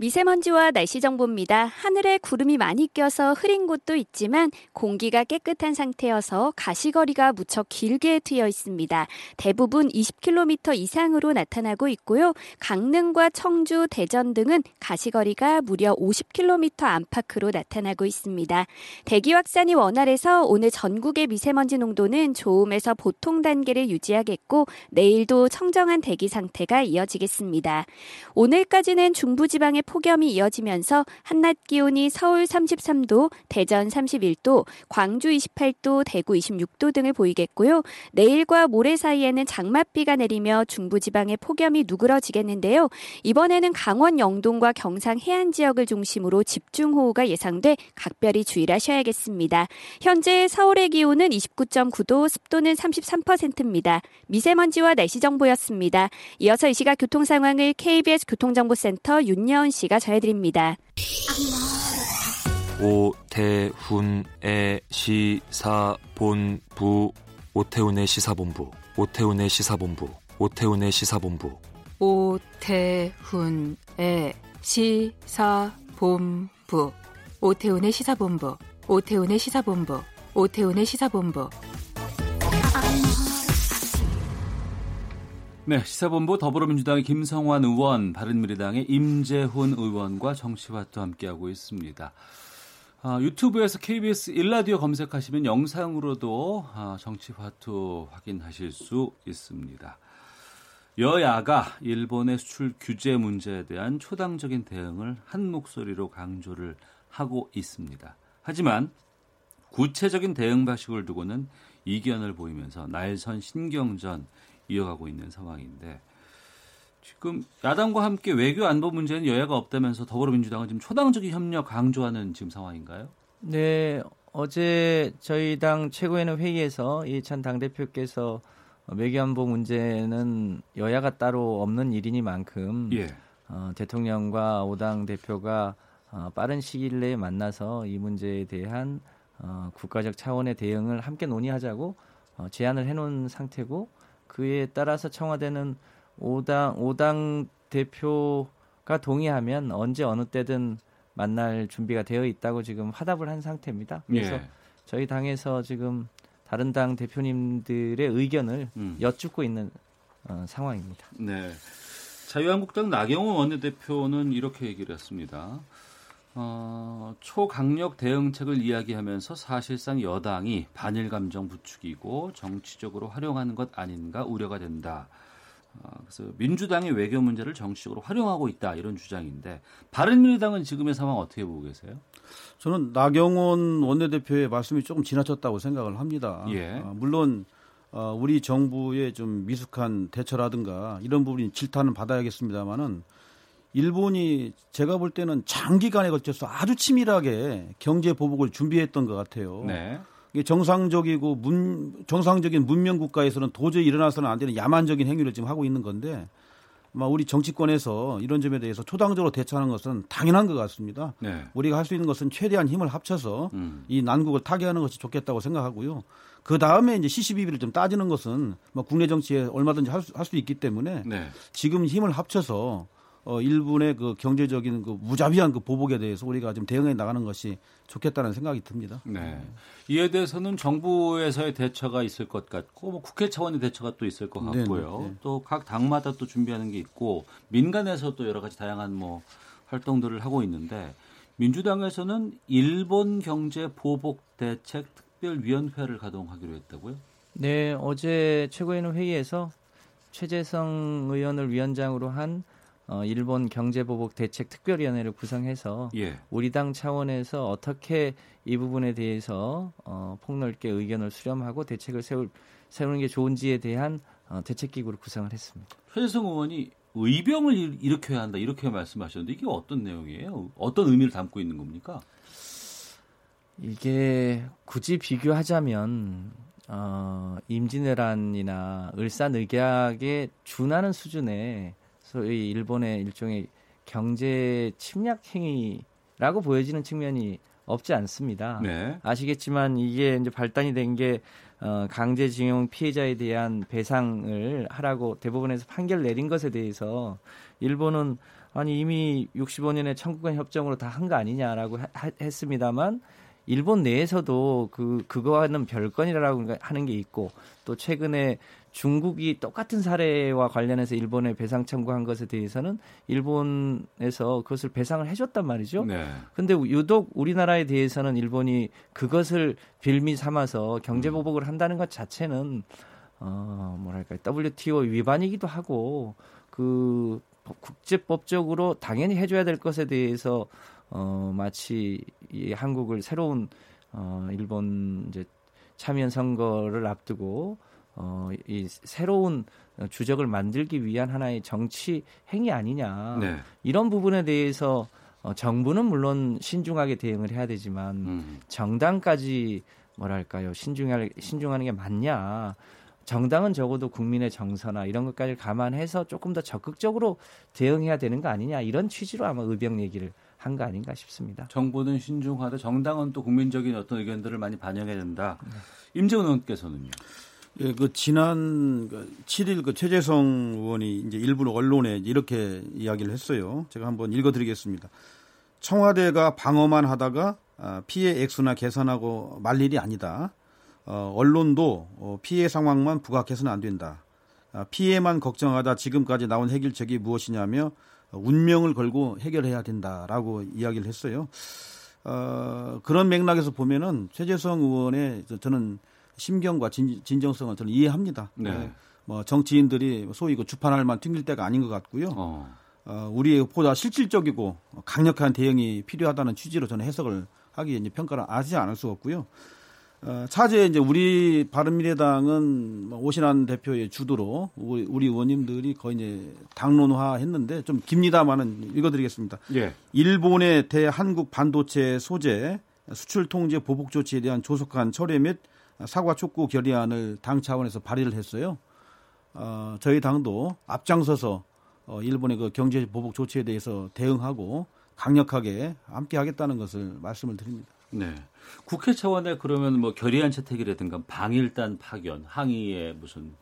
미세먼지와 날씨 정보입니다. 하늘에 구름이 많이 껴서 흐린 곳도 있지만 공기가 깨끗한 상태여서 가시거리가 무척 길게 트여 있습니다. 대부분 20km 이상으로 나타나고 있고요. 강릉과 청주, 대전 등은 가시거리가 무려 50km 안팎으로 나타나고 있습니다. 대기 확산이 원활해서 오늘 전국의 미세먼지 농도는 좋음에서 보통 단계를 유지하겠고 내일도 청정한 대기 상태가 이어지겠습니다. 오늘까지는 중부지방의 폭염이 이어지면서 한낮 기온이 서울 33도, 대전 31도, 광주 28도, 대구 26도 등을 보이겠고요. 내일과 모레 사이에는 장맛비가 내리며 중부지방의 폭염이 누그러지겠는데요. 이번에는 강원 영동과 경상 해안 지역을 중심으로 집중호우가 예상돼 각별히 주의를 하셔야겠습니다. 현재 서울의 기온은 29.9도, 습도는 33%입니다. 미세먼지와 날씨 정보였습니다. 이어서 이 시각 교통 상황을 KBS 교통정보센터 윤여은 씨가 전해드립니다. 오태훈의 시사본부 오태훈의 시사본부 오태훈의 시사본부 오태훈의 시사본부 오태훈의 시사본부 오태훈의 시사본부 오태훈의 시사본부 오태훈의 시사본부 네, 시사본부 더불어민주당의 김성환 의원, 바른미래당의 임재훈 의원과 정치와도 함께하고 있습니다. 아, 유튜브에서 KBS 일라디오 검색하시면 영상으로도 아, 정치화투 확인하실 수 있습니다. 여야가 일본의 수출 규제 문제에 대한 초당적인 대응을 한 목소리로 강조를 하고 있습니다. 하지만 구체적인 대응 방식을 두고는 이견을 보이면서 날선 신경전 이어가고 있는 상황인데 지금 야당과 함께 외교 안보 문제는 여야가 없다면서 더불어민주당은 지금 초당적인 협력 강조하는 지금 상황인가요? 네, 어제 저희 당 최고위원 회의에서 이찬 당대표께서 외교안보 문제는 여야가 따로 없는 일이니만큼 예. 어, 대통령과 오당 대표가 어, 빠른 시일 내에 만나서 이 문제에 대한 어, 국가적 차원의 대응을 함께 논의하자고 어, 제안을 해놓은 상태고 그에 따라서 청와대는 오당 오당 대표가 동의하면 언제 어느 때든 만날 준비가 되어 있다고 지금 화답을 한 상태입니다. 그래서 예. 저희 당에서 지금 다른 당 대표님들의 의견을 음. 여쭙고 있는 어, 상황입니다. 네. 자유한국당 나경원 원내대표는 이렇게 얘기를 했습니다. 어, 초강력 대응책을 이야기하면서 사실상 여당이 반일 감정 부추기고 정치적으로 활용하는 것 아닌가 우려가 된다. 어, 그래서 민주당이 외교 문제를 정치적으로 활용하고 있다 이런 주장인데 바른미래당은 지금의 상황 어떻게 보고 계세요? 저는 나경원 원내대표의 말씀이 조금 지나쳤다고 생각을 합니다. 예. 아, 물론 어, 우리 정부의 좀 미숙한 대처라든가 이런 부분이 질타는 받아야겠습니다만은 일본이 제가 볼 때는 장기간에 걸쳐서 아주 치밀하게 경제 보복을 준비했던 것 같아요. 네. 이게 정상적이고 문, 정상적인 문명 국가에서는 도저히 일어나서는 안 되는 야만적인 행위를 지금 하고 있는 건데 아마 우리 정치권에서 이런 점에 대해서 초당적으로 대처하는 것은 당연한 것 같습니다. 네. 우리가 할 수 있는 것은 최대한 힘을 합쳐서 음. 이 난국을 타개하는 것이 좋겠다고 생각하고요. 그 다음에 이제 시시비비를 좀 따지는 것은 뭐 국내 정치에 얼마든지 할수할수 있기 때문에 네. 지금 힘을 합쳐서 어 일본의 그 경제적인 그 무자비한 그 보복에 대해서 우리가 좀 대응해 나가는 것이 좋겠다는 생각이 듭니다. 네. 이에 대해서는 정부에서의 대처가 있을 것 같고 뭐 국회 차원의 대처가 또 있을 것 네, 같고요. 네, 네. 또각 당마다 또 준비하는 게 있고 민간에서 또 여러 가지 다양한 뭐 활동들을 하고 있는데 민주당에서는 일본 경제 보복 대책 특별위원회를 가동하기로 했다고요? 네, 어제 최고위원 회의에서 최재성 의원을 위원장으로 한 어, 일본 경제보복 대책 특별위원회를 구성해서 예. 우리 당 차원에서 어떻게 이 부분에 대해서 어, 폭넓게 의견을 수렴하고 대책을 세울 세우는 게 좋은지에 대한 어, 대책 기구를 구성을 했습니다. 최재성 의원이 의병을 일- 일으켜야 한다 이렇게 말씀하셨는데 이게 어떤 내용이에요? 어떤 의미를 담고 있는 겁니까? 이게 굳이 비교하자면 어, 임진왜란이나 을사늑약에 준하는 수준의 소위 일본의 일종의 경제 침략 행위라고 보여지는 측면이 없지 않습니다. 네. 아시겠지만 이게 이제 발단이 된 게 어, 강제징용 피해자에 대한 배상을 하라고 대법원에서 판결 내린 것에 대해서 일본은 아니 이미 65년에 청구권 협정으로 다 한 거 아니냐라고 하- 하- 했습니다만 일본 내에서도 그 그거와는 별건이라고 하는 게 있고 또 최근에 중국이 똑같은 사례와 관련해서 일본에 배상 청구한 것에 대해서는 일본에서 그것을 배상을 해줬단 말이죠. 네. 근데 유독 우리나라에 대해서는 일본이 그것을 빌미 삼아서 경제 보복을 한다는 것 자체는 어 뭐랄까 WTO 위반이기도 하고 그 국제법적으로 당연히 해줘야 될 것에 대해서 어 마치 이 한국을 새로운 어 일본 이제 참여연 선거를 앞두고 어 이 새로운 주적을 만들기 위한 하나의 정치 행위 아니냐 네. 이런 부분에 대해서 어, 정부는 물론 신중하게 대응을 해야 되지만 음. 정당까지 뭐랄까요 신중할 신중하는 게 맞냐? 정당은 적어도 국민의 정서나 이런 것까지 감안해서 조금 더 적극적으로 대응해야 되는 거 아니냐 이런 취지로 아마 의병 얘기를 한 거 아닌가 싶습니다. 정부는 신중하되 정당은 또 국민적인 어떤 의견들을 많이 반영해야 된다. 네. 임재훈 의원께서는요. 예, 그 지난 그 7일 그 최재성 의원이 이제 일부 언론에 이렇게 이야기를 했어요. 제가 한번 읽어드리겠습니다. 청와대가 방어만 하다가 아, 피해 액수나 계산하고 말 일이 아니다. 어, 언론도 어, 피해 상황만 부각해서는 안 된다. 아, 피해만 걱정하다 지금까지 나온 해결책이 무엇이냐며 어, 운명을 걸고 해결해야 된다라고 이야기를 했어요. 어, 그런 맥락에서 보면은 최재성 의원의 저- 저는 심경과 진, 진정성을 저는 이해합니다. 네. 네. 뭐 정치인들이 소위 그 주판알만 튕길 때가 아닌 것 같고요. 어. 어, 우리의 보다 실질적이고 강력한 대응이 필요하다는 취지로 저는 해석을 하기에 이제 평가를 하지 않을 수 없고요. 어, 차제 이제 우리 바른미래당은 뭐 오신환 대표의 주도로 우리, 우리 의원님들이 거의 이제 당론화 했는데 좀 깁니다만은 읽어드리겠습니다. 예. 일본의 대한국 반도체 소재 수출 통제 보복 조치에 대한 조속한 철회 및 사과 촉구 결의안을 당 차원에서 발의를 했어요. 어, 저희 당도 앞장서서 어, 일본의 그 경제 보복 조치에 대해서 대응하고 강력하게 함께 하겠다는 것을 말씀을 드립니다. 네. 국회 차원에 그러면 뭐 결의안 채택이라든가 방일단 파견, 항의에 무슨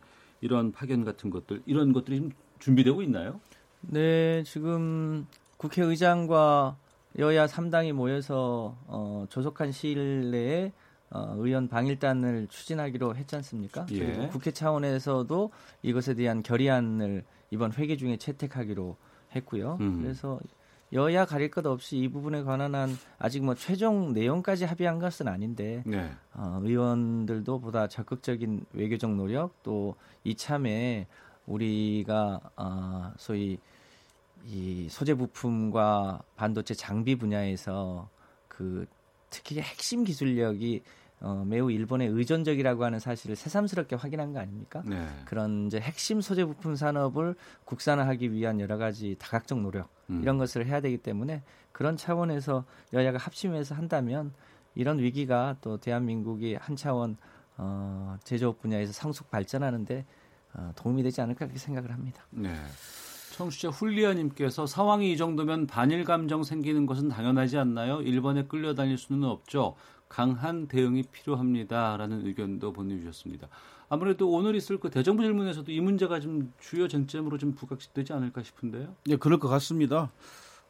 이런 파견 같은 것들 이런 것들이 좀 준비되고 있나요? 네, 지금 국회의장과 여야 3당이 모여서 어, 조속한 시일 내에 어, 의원 방일단을 추진하기로 했지 않습니까? 예. 그리고 국회 차원에서도 이것에 대한 결의안을 이번 회기 중에 채택하기로 했고요. 음. 그래서 여야 가릴 것 없이 이 부분에 관한 한 아직 뭐 최종 내용까지 합의한 것은 아닌데 네. 어, 의원들도 보다 적극적인 외교적 노력 또 이참에 우리가 어, 소위 이 소재 부품과 반도체 장비 분야에서 그 특히 핵심 기술력이 어, 매우 일본에 의존적이라고 하는 사실을 새삼스럽게 확인한 거 아닙니까? 네. 그런 이제 핵심 소재 부품 산업을 국산화하기 위한 여러 가지 다각적 노력 음. 이런 것을 해야 되기 때문에 그런 차원에서 여야가 합심해서 한다면 이런 위기가 또 대한민국이 한 차원 어, 제조업 분야에서 상속 발전하는데 어, 도움이 되지 않을까 그렇게 생각을 합니다. 네. 청취자 훌리아님께서 상황이 이 정도면 반일 감정 생기는 것은 당연하지 않나요? 일본에 끌려다닐 수는 없죠. 강한 대응이 필요합니다라는 의견도 보내주셨습니다. 아무래도 오늘 있을 그 대정부 질문에서도 이 문제가 좀 주요 쟁점으로 좀 부각되지 않을까 싶은데요. 네, 그럴 것 같습니다.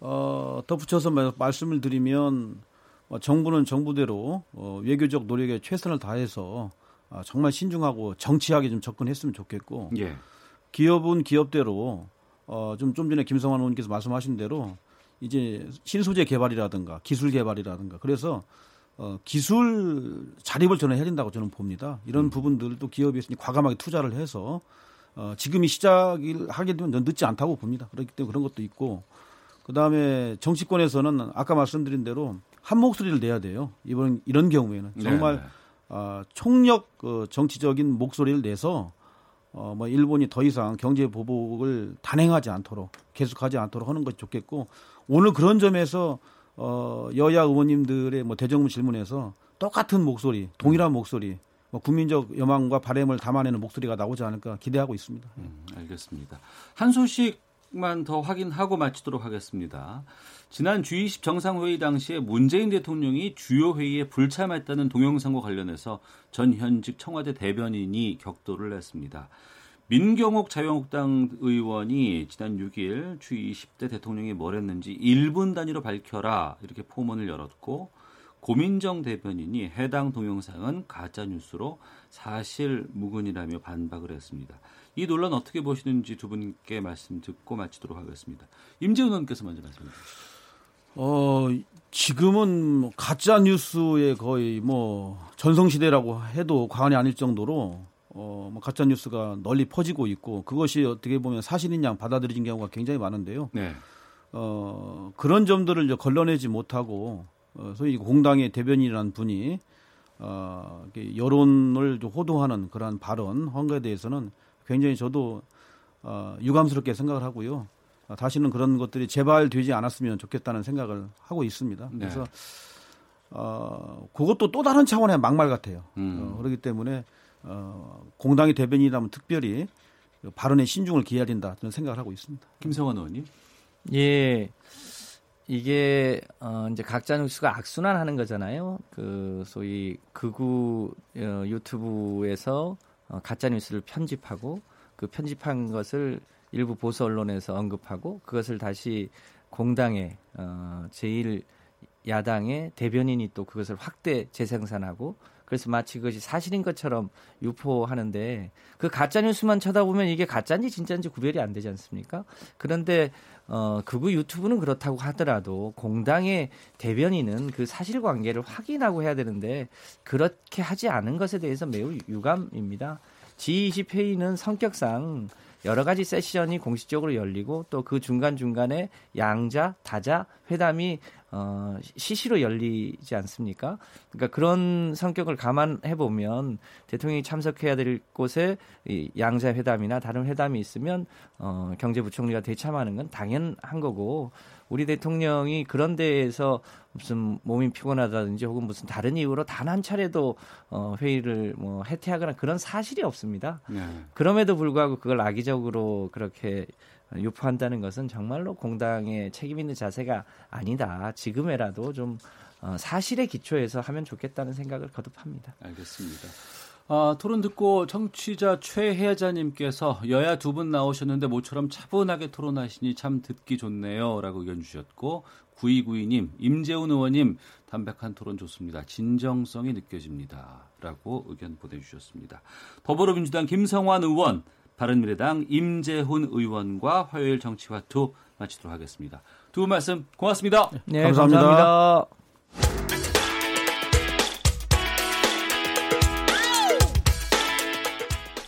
어, 덧붙여서 말- 말씀을 드리면 어, 정부는 정부대로 어, 외교적 노력에 최선을 다해서 아, 정말 신중하고 정치하게 좀 접근했으면 좋겠고 예. 기업은 기업대로 어, 좀, 좀 전에 김성환 의원께서 말씀하신 대로 이제 신소재 개발이라든가 기술 개발이라든가 그래서 어, 기술 자립을 저는 해야 된다고 저는 봅니다. 이런 부분들도 기업이 있으니 과감하게 투자를 해서 어, 지금이 시작을 하게 되면 늦지 않다고 봅니다. 그렇기 때문에 그런 것도 있고 그 다음에 정치권에서는 아까 말씀드린 대로 한 목소리를 내야 돼요. 이번 이런 경우에는 정말 네. 어, 총력 그 정치적인 목소리를 내서 어, 뭐 일본이 더 이상 경제 보복을 단행하지 않도록 계속하지 않도록 하는 것이 좋겠고 오늘 그런 점에서 어, 여야 의원님들의 뭐 대정부 질문에서 똑같은 목소리, 동일한 목소리, 뭐 국민적 여망과 바램을 담아내는 목소리가 나오지 않을까 기대하고 있습니다. 음, 알겠습니다. 한 소식 만 더 확인하고 마치도록 하겠습니다. 지난 G20 정상회의 당시에 문재인 대통령이 주요 회의에 불참했다는 동영상과 관련해서 전 현직 청와대 대변인이 격도를 냈습니다. 민경욱 자유한국당 의원이 지난 6일 G20 때 대통령이 뭘 했는지 1분 단위로 밝혀라 이렇게 포문을 열었고 고민정 대변인이 해당 동영상은 가짜 뉴스로 사실 무근이라며 반박을 했습니다. 이 논란 어떻게 보시는지 두 분께 말씀 듣고 마치도록 하겠습니다. 임재훈 의원께서 먼저 말씀해 주시죠. 어, 지금은 뭐 가짜 뉴스의 거의 뭐 전성시대라고 해도 과언이 아닐 정도로 어, 뭐 가짜 뉴스가 널리 퍼지고 있고 그것이 어떻게 보면 사실인 양 받아들여진 경우가 굉장히 많은데요. 네. 어, 그런 점들을 이제 걸러내지 못하고 어, 소위 공당의 대변인이라는 분이 어, 여론을 좀 호도하는 그러한 발언 한 거에 대해서는 굉장히 저도 어, 유감스럽게 생각을 하고요. 어, 다시는 그런 것들이 재발되지 않았으면 좋겠다는 생각을 하고 있습니다. 네. 그래서 어, 그것도 또 다른 차원의 막말 같아요. 음. 어, 그렇기 때문에 어, 공당의 대변인이라면 특별히 발언에 신중을 기해야 된다 저는 생각을 하고 있습니다. 김성환 의원님. 예. 이게 어 이제 각자 뉴스가 악순환하는 거잖아요. 그 소위 극우 어, 유튜브에서 어, 가짜 뉴스를 편집하고 그 편집한 것을 일부 보수 언론에서 언급하고 그것을 다시 공당의 어 제일 야당의 대변인이 또 그것을 확대 재생산하고 그래서 마치 그것이 사실인 것처럼 유포하는데 그 가짜 뉴스만 쳐다보면 이게 가짜인지 진짜인지 구별이 안 되지 않습니까? 그런데 어 극우 유튜브는 그렇다고 하더라도 공당의 대변인은 그 사실관계를 확인하고 해야 되는데 그렇게 하지 않은 것에 대해서 매우 유감입니다. G20 회의는 성격상 여러 가지 세션이 공식적으로 열리고 또 그 중간 중간에 양자 다자 회담이 어, 시시로 열리지 않습니까? 그러니까 그런 성격을 감안해 보면 대통령이 참석해야 될 곳에 이 양자 회담이나 다른 회담이 있으면 어, 경제부총리가 대참하는 건 당연한 거고 우리 대통령이 그런 데에서 무슨 몸이 피곤하다든지 혹은 무슨 다른 이유로 단 한 차례도 어, 회의를 뭐 해태하거나 그런 사실이 없습니다. 네. 그럼에도 불구하고 그걸 악의적으로 그렇게 유포한다는 것은 정말로 공당의 책임 있는 자세가 아니다. 지금에라도 좀 어, 사실에 기초해서 하면 좋겠다는 생각을 거듭합니다. 알겠습니다. 아, 토론 듣고 청취자 최혜자님께서 여야 두 분 나오셨는데 모처럼 차분하게 토론하시니 참 듣기 좋네요. 라고 의견 주셨고, 9292님, 임재훈 의원님, 담백한 토론 좋습니다. 진정성이 느껴집니다. 라고 의견 보내주셨습니다. 더불어민주당 김성환 의원, 바른미래당 임재훈 의원과 화요일 정치화투 마치도록 하겠습니다. 두 분 말씀 고맙습니다. 네, 감사합니다. 감사합니다.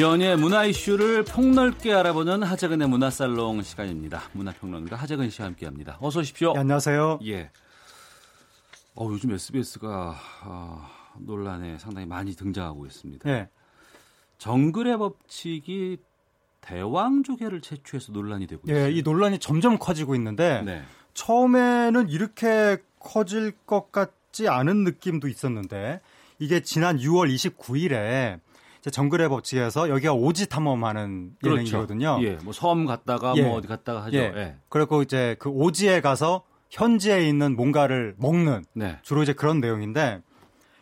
연예 문화 이슈를 폭넓게 알아보는 하재근의 문화살롱 시간입니다. 문화평론가 하재근 씨와 함께합니다. 어서 오십시오. 네, 안녕하세요. 예. 어, 요즘 SBS가 아, 논란에 상당히 많이 등장하고 있습니다. 네. 정글의 법칙이 대왕 조개를 채취해서 논란이 되고 있어요. 예, 이 논란이 점점 커지고 있는데 네. 처음에는 이렇게 커질 것 같지 않은 느낌도 있었는데 이게 지난 6월 29일에 정글의 법칙에서 여기가 오지 탐험하는 그렇죠. 예능이거든요. 예, 뭐 섬 갔다가 예. 뭐 어디 갔다가 하죠. 예. 예. 그리고 이제 그 오지에 가서 현지에 있는 뭔가를 먹는 네. 주로 이제 그런 내용인데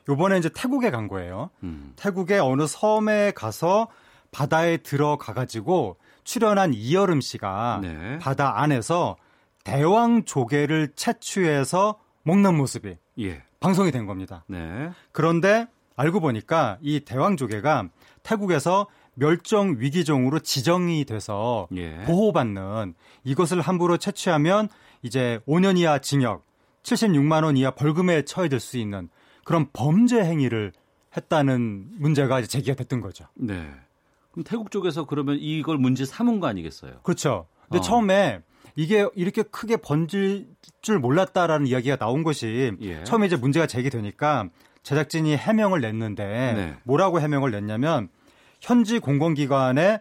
요번에 이제 태국에 간 거예요. 음. 태국의 어느 섬에 가서 바다에 들어가 가지고 출연한 이여름 씨가 네. 바다 안에서 대왕 조개를 채취해서 먹는 모습이 예. 방송이 된 겁니다. 네. 그런데 알고 보니까 이 대왕 조개가 태국에서 멸종 위기종으로 지정이 돼서 예. 보호받는 이것을 함부로 채취하면 이제 5년 이하 징역, 76만 원 이하 벌금에 처해질 수 있는 그런 범죄 행위를 했다는 문제가 제기가 됐던 거죠. 네. 그럼 태국 쪽에서 그러면 이걸 문제 삼은 거 아니겠어요? 그렇죠. 근데 어. 처음에 이게 이렇게 크게 번질 줄 몰랐다라는 이야기가 나온 것이 예. 처음에 이제 문제가 제기되니까 제작진이 해명을 냈는데 네. 뭐라고 해명을 냈냐면 현지 공공기관에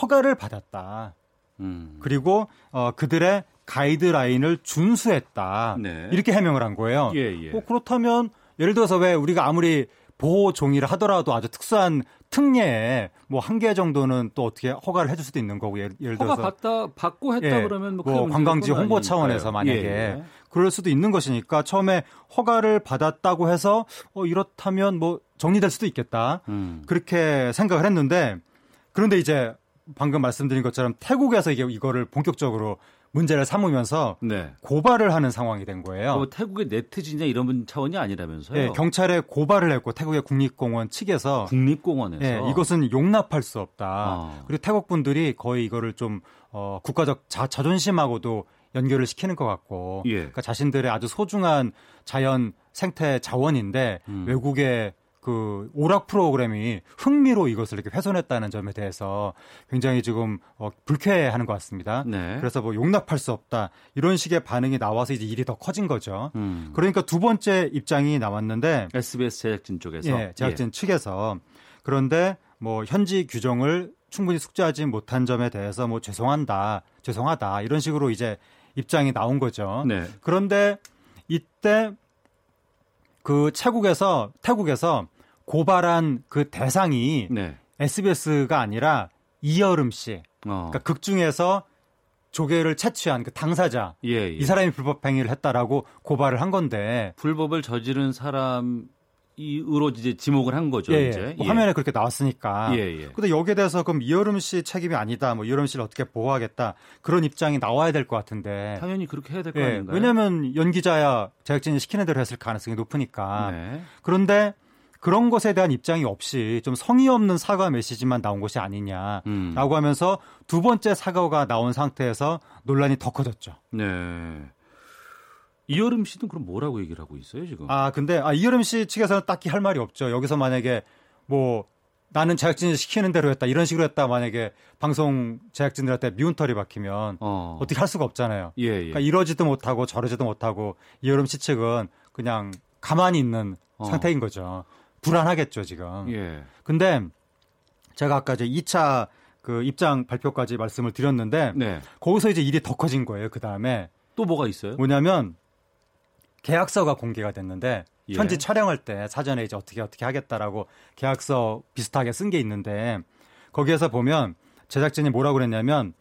허가를 받았다. 음. 그리고 어, 그들의 가이드라인을 준수했다. 네. 이렇게 해명을 한 거예요. 예, 예. 뭐 그렇다면 예를 들어서 왜 우리가 아무리 보호 종이를 하더라도 아주 특수한 특례에 뭐 한 개 정도는 또 어떻게 허가를 해줄 수도 있는 거고 예를, 예를 허가 들어서 받다 받고 했다 예, 그러면 뭐, 뭐 관광지 건 홍보 아니니까요. 차원에서 만약에 예, 예. 그럴 수도 있는 것이니까 처음에 허가를 받았다고 해서 어 이렇다면 뭐 정리될 수도 있겠다 음. 그렇게 생각을 했는데 그런데 이제 방금 말씀드린 것처럼 태국에서 이게 이거를 본격적으로 문제를 삼으면서 네. 고발을 하는 상황이 된 거예요. 뭐 태국의 네트진이나 이런 차원이 아니라면서요? 예, 경찰에 고발을 했고 태국의 국립공원 측에서 국립공원에서 예, 이것은 용납할 수 없다. 어. 그리고 태국 분들이 거의 이거를 좀 어, 국가적 자, 자존심하고도 연결을 시키는 것 같고, 예. 그러니까 자신들의 아주 소중한 자연 생태 자원인데 음. 외국의 그 오락 프로그램이 흥미로 이것을 이렇게 훼손했다는 점에 대해서 굉장히 지금 어, 불쾌해하는 것 같습니다. 네. 그래서 뭐 용납할 수 없다 이런 식의 반응이 나와서 이제 일이 더 커진 거죠. 음. 그러니까 두 번째 입장이 나왔는데 SBS 제작진 쪽에서 예, 제작진 측에서 그런데 뭐 현지 규정을 충분히 숙지하지 못한 점에 대해서 뭐 죄송한다, 죄송하다 이런 식으로 이제 입장이 나온 거죠. 네. 그런데 이때 그 태국에서 태국에서 고발한 그 대상이 네. SBS가 아니라 이여름 씨, 어. 그러니까 극 중에서 조개를 채취한 그 당사자 예, 예. 이 사람이 불법 행위를 했다라고 고발을 한 건데 불법을 저지른 사람 이으로 이제 지목을 한 거죠. 예, 이제 뭐 예. 화면에 그렇게 나왔으니까. 예, 예. 여기에 대해서 그럼 이여름 씨 책임이 아니다. 뭐 이여름 씨를 어떻게 보호하겠다. 그런 입장이 나와야 될 것 같은데. 당연히 그렇게 해야 될거 예, 아닌가요? 왜냐하면 연기자야 제작진이 시키는 대로 했을 가능성이 높으니까. 네. 그런데 그런 것에 대한 입장이 없이 좀 성의 없는 사과 메시지만 나온 것이 아니냐라고 음. 하면서 두 번째 사과가 나온 상태에서 논란이 더 커졌죠. 네. 이여름 씨는 그럼 뭐라고 얘기를 하고 있어요 지금? 아 근데 아, 이여름 씨 측에서는 딱히 할 말이 없죠. 여기서 만약에 뭐 나는 제작진이 시키는 대로 했다 이런 식으로 했다 만약에 방송 제작진들한테 미운털이 박히면 어. 어떻게 할 수가 없잖아요. 예, 예. 그러니까 이러지도 못하고 저러지도 못하고 이여름 씨 측은 그냥 가만히 있는 어. 상태인 거죠. 불안하겠죠 지금. 예. 근데 제가 아까 이제 2차 그 입장 발표까지 말씀을 드렸는데 네. 거기서 이제 일이 더 커진 거예요. 그 다음에 또 뭐가 있어요? 뭐냐면 계약서가 공개가 됐는데 예. 현지 촬영할 때 사전에 이제 어떻게 어떻게 하겠다라고 계약서 비슷하게 쓴 게 있는데 거기에서 보면 제작진이 뭐라고 그랬냐면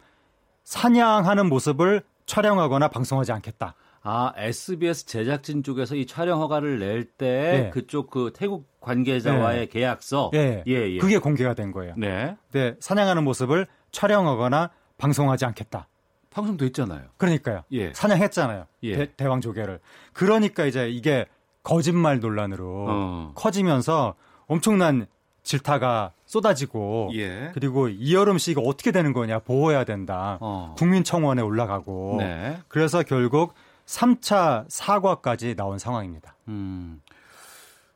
사냥하는 모습을 촬영하거나 방송하지 않겠다. 아 SBS 제작진 쪽에서 이 촬영 허가를 낼때 예. 그쪽 그 태국 관계자와의 계약서 예. 예, 예. 그게 공개가 된 거예요. 네. 네, 사냥하는 모습을 촬영하거나 방송하지 않겠다. 방송됐잖아요. 그러니까요. 예. 사냥했잖아요. 예. 대, 왕 조개를. 그러니까 이제 이게 거짓말 논란으로 어. 커지면서 엄청난 질타가 쏟아지고 예. 그리고 이여름 씨 이거 어떻게 되는 거냐 보호해야 된다. 어. 국민청원에 올라가고 네. 그래서 결국 3차 사과까지 나온 상황입니다. 음.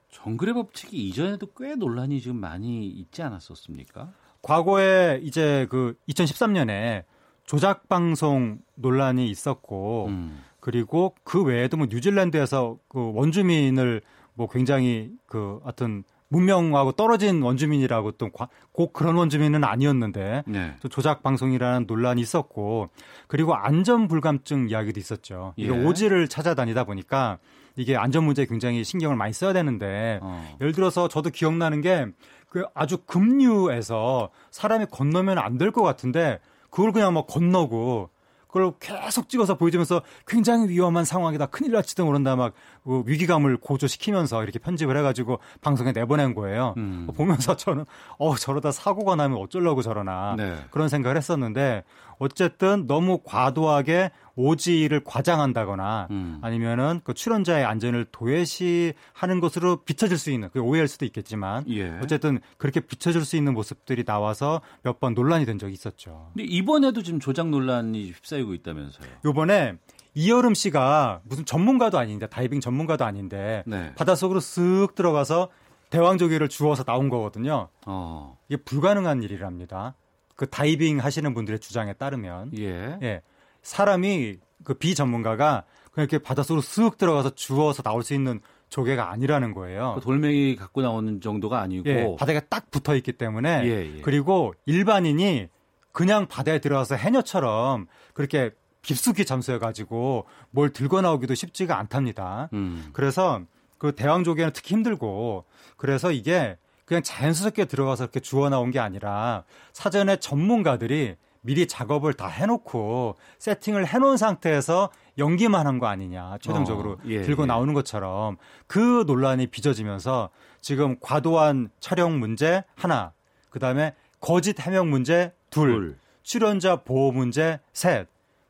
정글의 법칙이 이전에도 꽤 논란이 지금 많이 있지 않았었습니까? 과거에 이제 그 2013년에 조작 방송 논란이 있었고 음. 그리고 그 외에도 뭐 뉴질랜드에서 그 원주민을 뭐 굉장히 그 하여튼 문명하고 떨어진 원주민이라고 또 꼭 그런 원주민은 아니었는데 네. 또 조작 방송이라는 논란이 있었고 그리고 안전 불감증 이야기도 있었죠. 예. 오지를 찾아다니다 보니까 이게 안전 문제에 굉장히 신경을 많이 써야 되는데 어. 예를 들어서 저도 기억나는 게 그 아주 급류에서 사람이 건너면 안 될 것 같은데 그걸 그냥 막 건너고 그걸 계속 찍어서 보여주면서 굉장히 위험한 상황이다. 큰일 날지도 모른다. 막그 위기감을 고조시키면서 이렇게 편집을 해가지고 방송에 내보낸 거예요. 음. 보면서 저는 어 저러다 사고가 나면 어쩌려고 저러나 네. 그런 생각을 했었는데 어쨌든 너무 과도하게 오지를 과장한다거나 음. 아니면은 그 출연자의 안전을 도외시하는 것으로 비춰질 수 있는 그 오해일 수도 있겠지만 예. 어쨌든 그렇게 비춰질 수 있는 모습들이 나와서 몇 번 논란이 된 적이 있었죠. 근데 이번에도 지금 조작 논란이 휩싸이고 있다면서요. 요번에 이여름 씨가 무슨 전문가도 아닌데 다이빙 전문가도 아닌데 네. 바닷속으로 쓱 들어가서 대왕조개를 주워서 나온 거거든요. 어. 이게 불가능한 일이랍니다. 그 다이빙 하시는 분들의 주장에 따르면 예. 예. 사람이 그 비전문가가 그냥 이렇게 바닷속으로 쓱 들어가서 주워서 나올 수 있는 조개가 아니라는 거예요. 그 돌멩이 갖고 나오는 정도가 아니고 예, 바닥에 딱 붙어 있기 때문에 예, 예. 그리고 일반인이 그냥 바다에 들어가서 해녀처럼 그렇게 깊숙이 잠수해 가지고 뭘 들고 나오기도 쉽지가 않답니다. 음. 그래서 그 대왕조개는 특히 힘들고 그래서 이게 그냥 자연스럽게 들어가서 이렇게 주워 나온 게 아니라 사전에 전문가들이 미리 작업을 다 해놓고 세팅을 해놓은 상태에서 연기만 한 거 아니냐 최종적으로 어, 예, 들고 예. 나오는 것처럼 그 논란이 빚어지면서 지금 과도한 촬영 문제 하나 그다음에 거짓 해명 문제 둘, 둘. 출연자 보호 문제 셋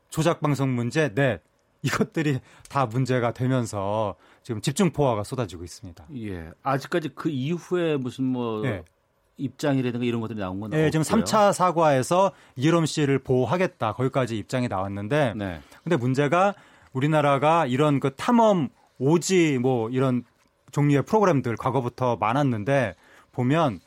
조작 방송 문제 넷 이것들이 다 문제가 되면서 지금 집중 포화가 쏟아지고 있습니다. 예. 아직까지 그 이후에 무슨 뭐 예. 입장이라든가 이런 것들이 나온 건 네, 지금 없고요. 3차 사과에서 이런 씨를 보호하겠다. 거기까지 입장이 나왔는데 네. 근데 문제가 우리나라가 이런 그 탐험 오지 뭐 이런 종류의 프로그램들 과거부터 많았는데 보면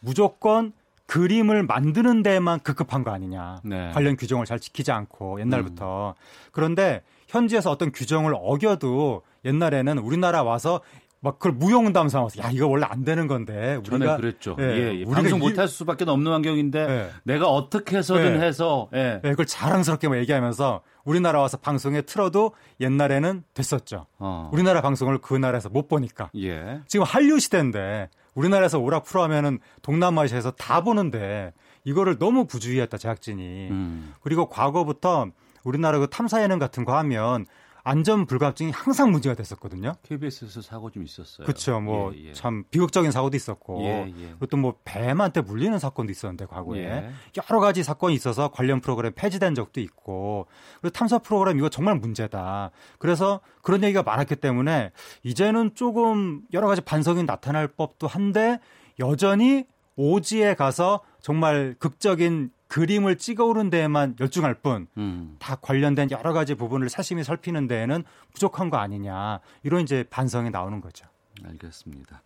무조건 그림을 만드는 데만 급급한 거 아니냐. 네. 관련 규정을 잘 지키지 않고 옛날부터. 그런데 현지에서 어떤 규정을 어겨도 옛날에는 우리나라 와서 막 그걸 무용담 삼아서 야 이거 원래 안 되는 건데 전에 우리가 그랬죠. 예, 예, 예. 우리가 방송 이- 못할 수밖에 없는 환경인데 예. 내가 어떻게 해서든 네. 해서 예. 네, 그걸 자랑스럽게 막 얘기하면서 우리나라 와서 방송에 틀어도 옛날에는 됐었죠. 어. 우리나라 방송을 그 나라에서 못 보니까. 예. 지금 한류 시대인데 우리나라에서 오락 프로 하면은 동남아시아에서 다 보는데 이거를 너무 부주의했다 제작진이. 음. 그리고 과거부터 우리나라 그 탐사 예능 같은 거 하면 안전 불감증이 항상 문제가 됐었거든요. KBS에서 사고 좀 있었어요. 그렇죠. 뭐 예, 예. 참 비극적인 사고도 있었고 예, 예. 그것도 뭐 뱀한테 물리는 사건도 있었는데 과거에 예. 여러 가지 사건이 있어서 관련 프로그램 폐지된 적도 있고 그리고 탐사 프로그램 이거 정말 문제다. 그래서 그런 얘기가 많았기 때문에 이제는 조금 여러 가지 반성이 나타날 법도 한데 여전히 오지에 가서 정말 극적인 그림을 찍어오는 데에만 열중할 뿐 음. 다 관련된 여러 가지 부분을 사심히 살피는 데에는 부족한 거 아니냐 이런 이제 반성이 나오는 거죠. 알겠습니다.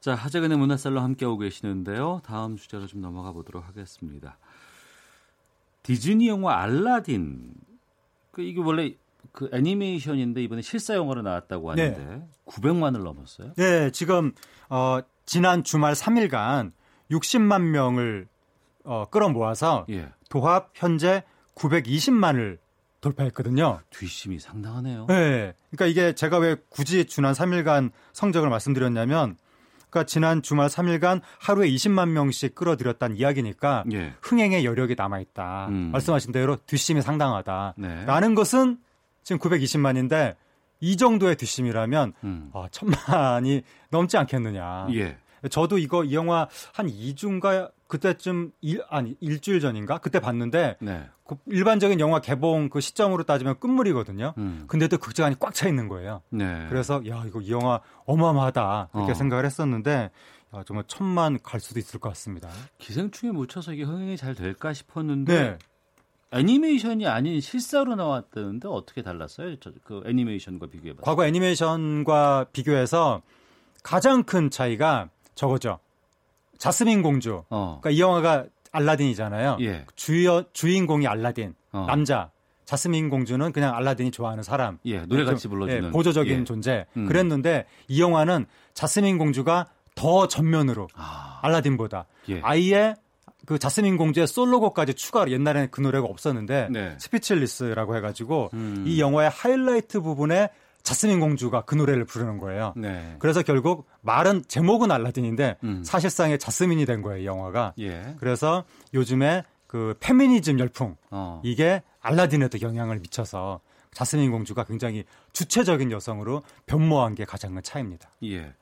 자, 하재근의 문화살로 함께하고 계시는데요. 다음 주제로 좀 넘어가 보도록 하겠습니다. 디즈니 영화 알라딘. 그 이게 원래 그 애니메이션인데 이번에 실사 영화로 나왔다고 하는데 900만을 넘었어요. 네, 지금 어, 지난 주말 3일간 60만 명을 어, 끌어모아서 예. 도합 현재 920만을 돌파했거든요. 뒷심이 상당하네요. 네, 그러니까 이게 제가 왜 굳이 지난 3일간 성적을 말씀드렸냐면, 그러니까 지난 주말 3일간 하루에 20만 명씩 끌어들였다는 이야기니까 예. 흥행의 여력이 남아 있다. 음. 말씀하신 대로 뒷심이 상당하다. 네. 라는 것은 지금 920만인데 이 정도의 뒷심이라면 음. 아, 천만이 넘지 않겠느냐. 예. 저도 이거 이 영화 한 2주인가 그때쯤 일, 아니 일주일 전인가 그때 봤는데 네. 그 일반적인 영화 개봉 그 시점으로 따지면 끝물이거든요. 음. 근데도 극장안이 꽉 차 있는 거예요. 네. 그래서 야 이거 이 영화 어마어마하다 그렇게 어. 생각을 했었는데 야, 정말 천만 갈 수도 있을 것 같습니다. 기생충에 묻혀서 이게 흥행이 잘 될까 싶었는데 네. 애니메이션이 아닌 실사로 나왔다는데 어떻게 달랐어요? 저, 그 애니메이션과 비교해 봤어요. 과거 애니메이션과 비교해서 가장 큰 차이가 저거죠. 자스민 공주. 어. 그러니까 이 영화가 알라딘이잖아요. 예. 주여, 주인공이 알라딘. 어. 남자. 자스민 공주는 그냥 알라딘이 좋아하는 사람. 예, 노래 같이 좀, 불러주는. 예, 보조적인 예. 존재. 음. 그랬는데 이 영화는 자스민 공주가 더 전면으로 아. 알라딘보다 예. 아예 그 자스민 공주의 솔로곡까지 추가로 옛날에는 그 노래가 없었는데 네. Speechless라고 해가지고 음. 이 영화의 하이라이트 부분에 자스민 공주가 그 노래를 부르는 거예요. 네. 그래서 결국 말은 제목은 알라딘인데 음. 사실상의 자스민이 된 거예요, 이 영화가. 예. 그래서 요즘에 그 페미니즘 열풍 어. 이게 알라딘에도 영향을 미쳐서 자스민 공주가 굉장히 주체적인 여성으로 변모한 게 가장 큰 차이입니다. 예.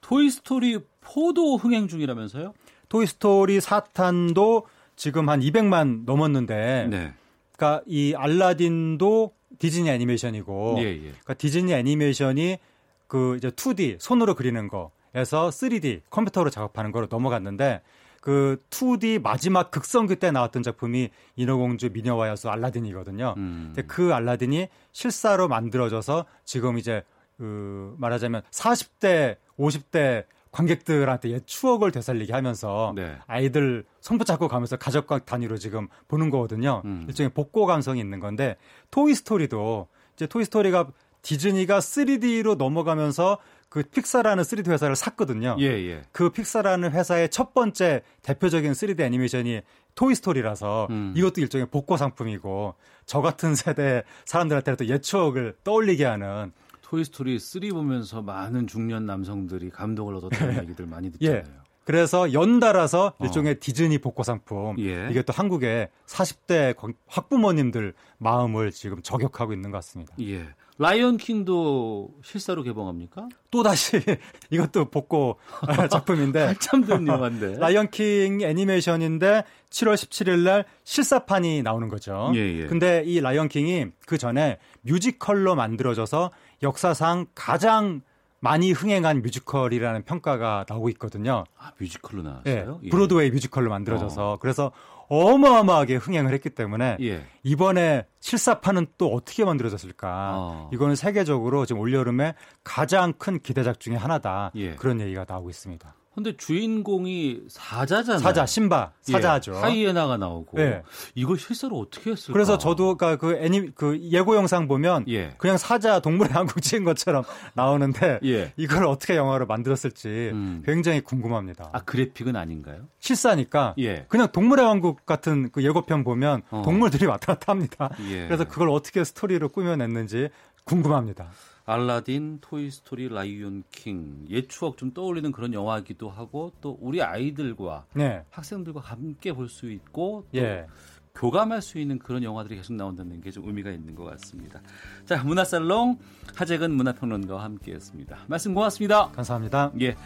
토이스토리 4도 흥행 중이라면서요? 토이스토리 4탄도 지금 한 200만 넘었는데 네. 그러니까 이 알라딘도 디즈니 애니메이션이고 예, 예. 그러니까 디즈니 애니메이션이 그 이제 2D 손으로 그리는 거에서 3D 컴퓨터로 작업하는 거로 넘어갔는데 그 2D 마지막 극성기 때 나왔던 작품이 인어공주 미녀와 야수 알라딘이거든요. 음. 근데 그 알라딘이 실사로 만들어져서 지금 이제 그 말하자면 40대, 50대 관객들한테 옛 추억을 되살리게 하면서 네. 아이들 손 붙잡고 가면서 가족과 단위로 지금 보는 거거든요. 음. 일종의 복고 감성이 있는 건데 토이 스토리도 이제 토이 스토리가 디즈니가 3D로 넘어가면서 그 픽사라는 3D 회사를 샀거든요. 예, 예. 그 픽사라는 회사의 첫 번째 대표적인 3D 애니메이션이 토이 스토리라서 음. 이것도 일종의 복고 상품이고 저 같은 세대 사람들한테 또 옛 추억을 떠올리게 하는 토이스토리 3 보면서 많은 중년 남성들이 감동을 얻었다는 얘기들 많이 듣잖아요. 예. 그래서 연달아서 어. 일종의 디즈니 복고 상품 예. 이게 또 한국의 40대 관- 학부모님들 마음을 지금 저격하고 있는 것 같습니다. 예. 라이언 킹도 실사로 개봉합니까? 또 다시 이것도 복고 작품인데 한참 된 영화인데. 라이언 킹 애니메이션인데 7월 17일 날 실사판이 나오는 거죠. 예, 예. 근데 이 라이언 킹이 그 전에 뮤지컬로 만들어져서 역사상 가장 많이 흥행한 뮤지컬이라는 평가가 나오고 있거든요. 아, 뮤지컬로 예, 나왔어요? 예. 브로드웨이 뮤지컬로 만들어져서 그래서 어마어마하게 흥행을 했기 때문에 예. 이번에 실사판은 또 어떻게 만들어졌을까? 어. 이거는 세계적으로 지금 올 여름에 가장 큰 기대작 중에 하나다. 예. 그런 얘기가 나오고 있습니다. 근데 주인공이 사자잖아요. 사자, 신바, 예, 사자죠. 하이에나가 나오고. 예. 이걸 실사로 어떻게 했을까? 그래서 저도 그러니까 그 애니 그 예고 영상 보면 예. 그냥 사자 동물의 왕국 찍은 것처럼 나오는데 예. 이걸 어떻게 영화로 만들었을지 음. 굉장히 궁금합니다. 아, 그래픽은 아닌가요? 실사니까 예. 그냥 동물의 왕국 같은 그 예고편 보면 어. 동물들이 왔다 갔다 합니다. 예. 그래서 그걸 어떻게 스토리로 꾸며냈는지 궁금합니다. 알라딘, 토이스토리, 라이온 킹. 옛 추억 좀 떠올리는 그런 영화이기도 하고 또 우리 아이들과 네. 학생들과 함께 볼 수 있고 또 예. 교감할 수 있는 그런 영화들이 계속 나온다는 게 좀 의미가 있는 것 같습니다. 자, 문화살롱 하재근 문화평론가와 함께했습니다. 말씀 고맙습니다. 감사합니다. 예,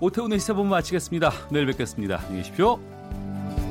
오태훈의 시사본 마치겠습니다. 내일 뵙겠습니다. 안녕히 계십시오.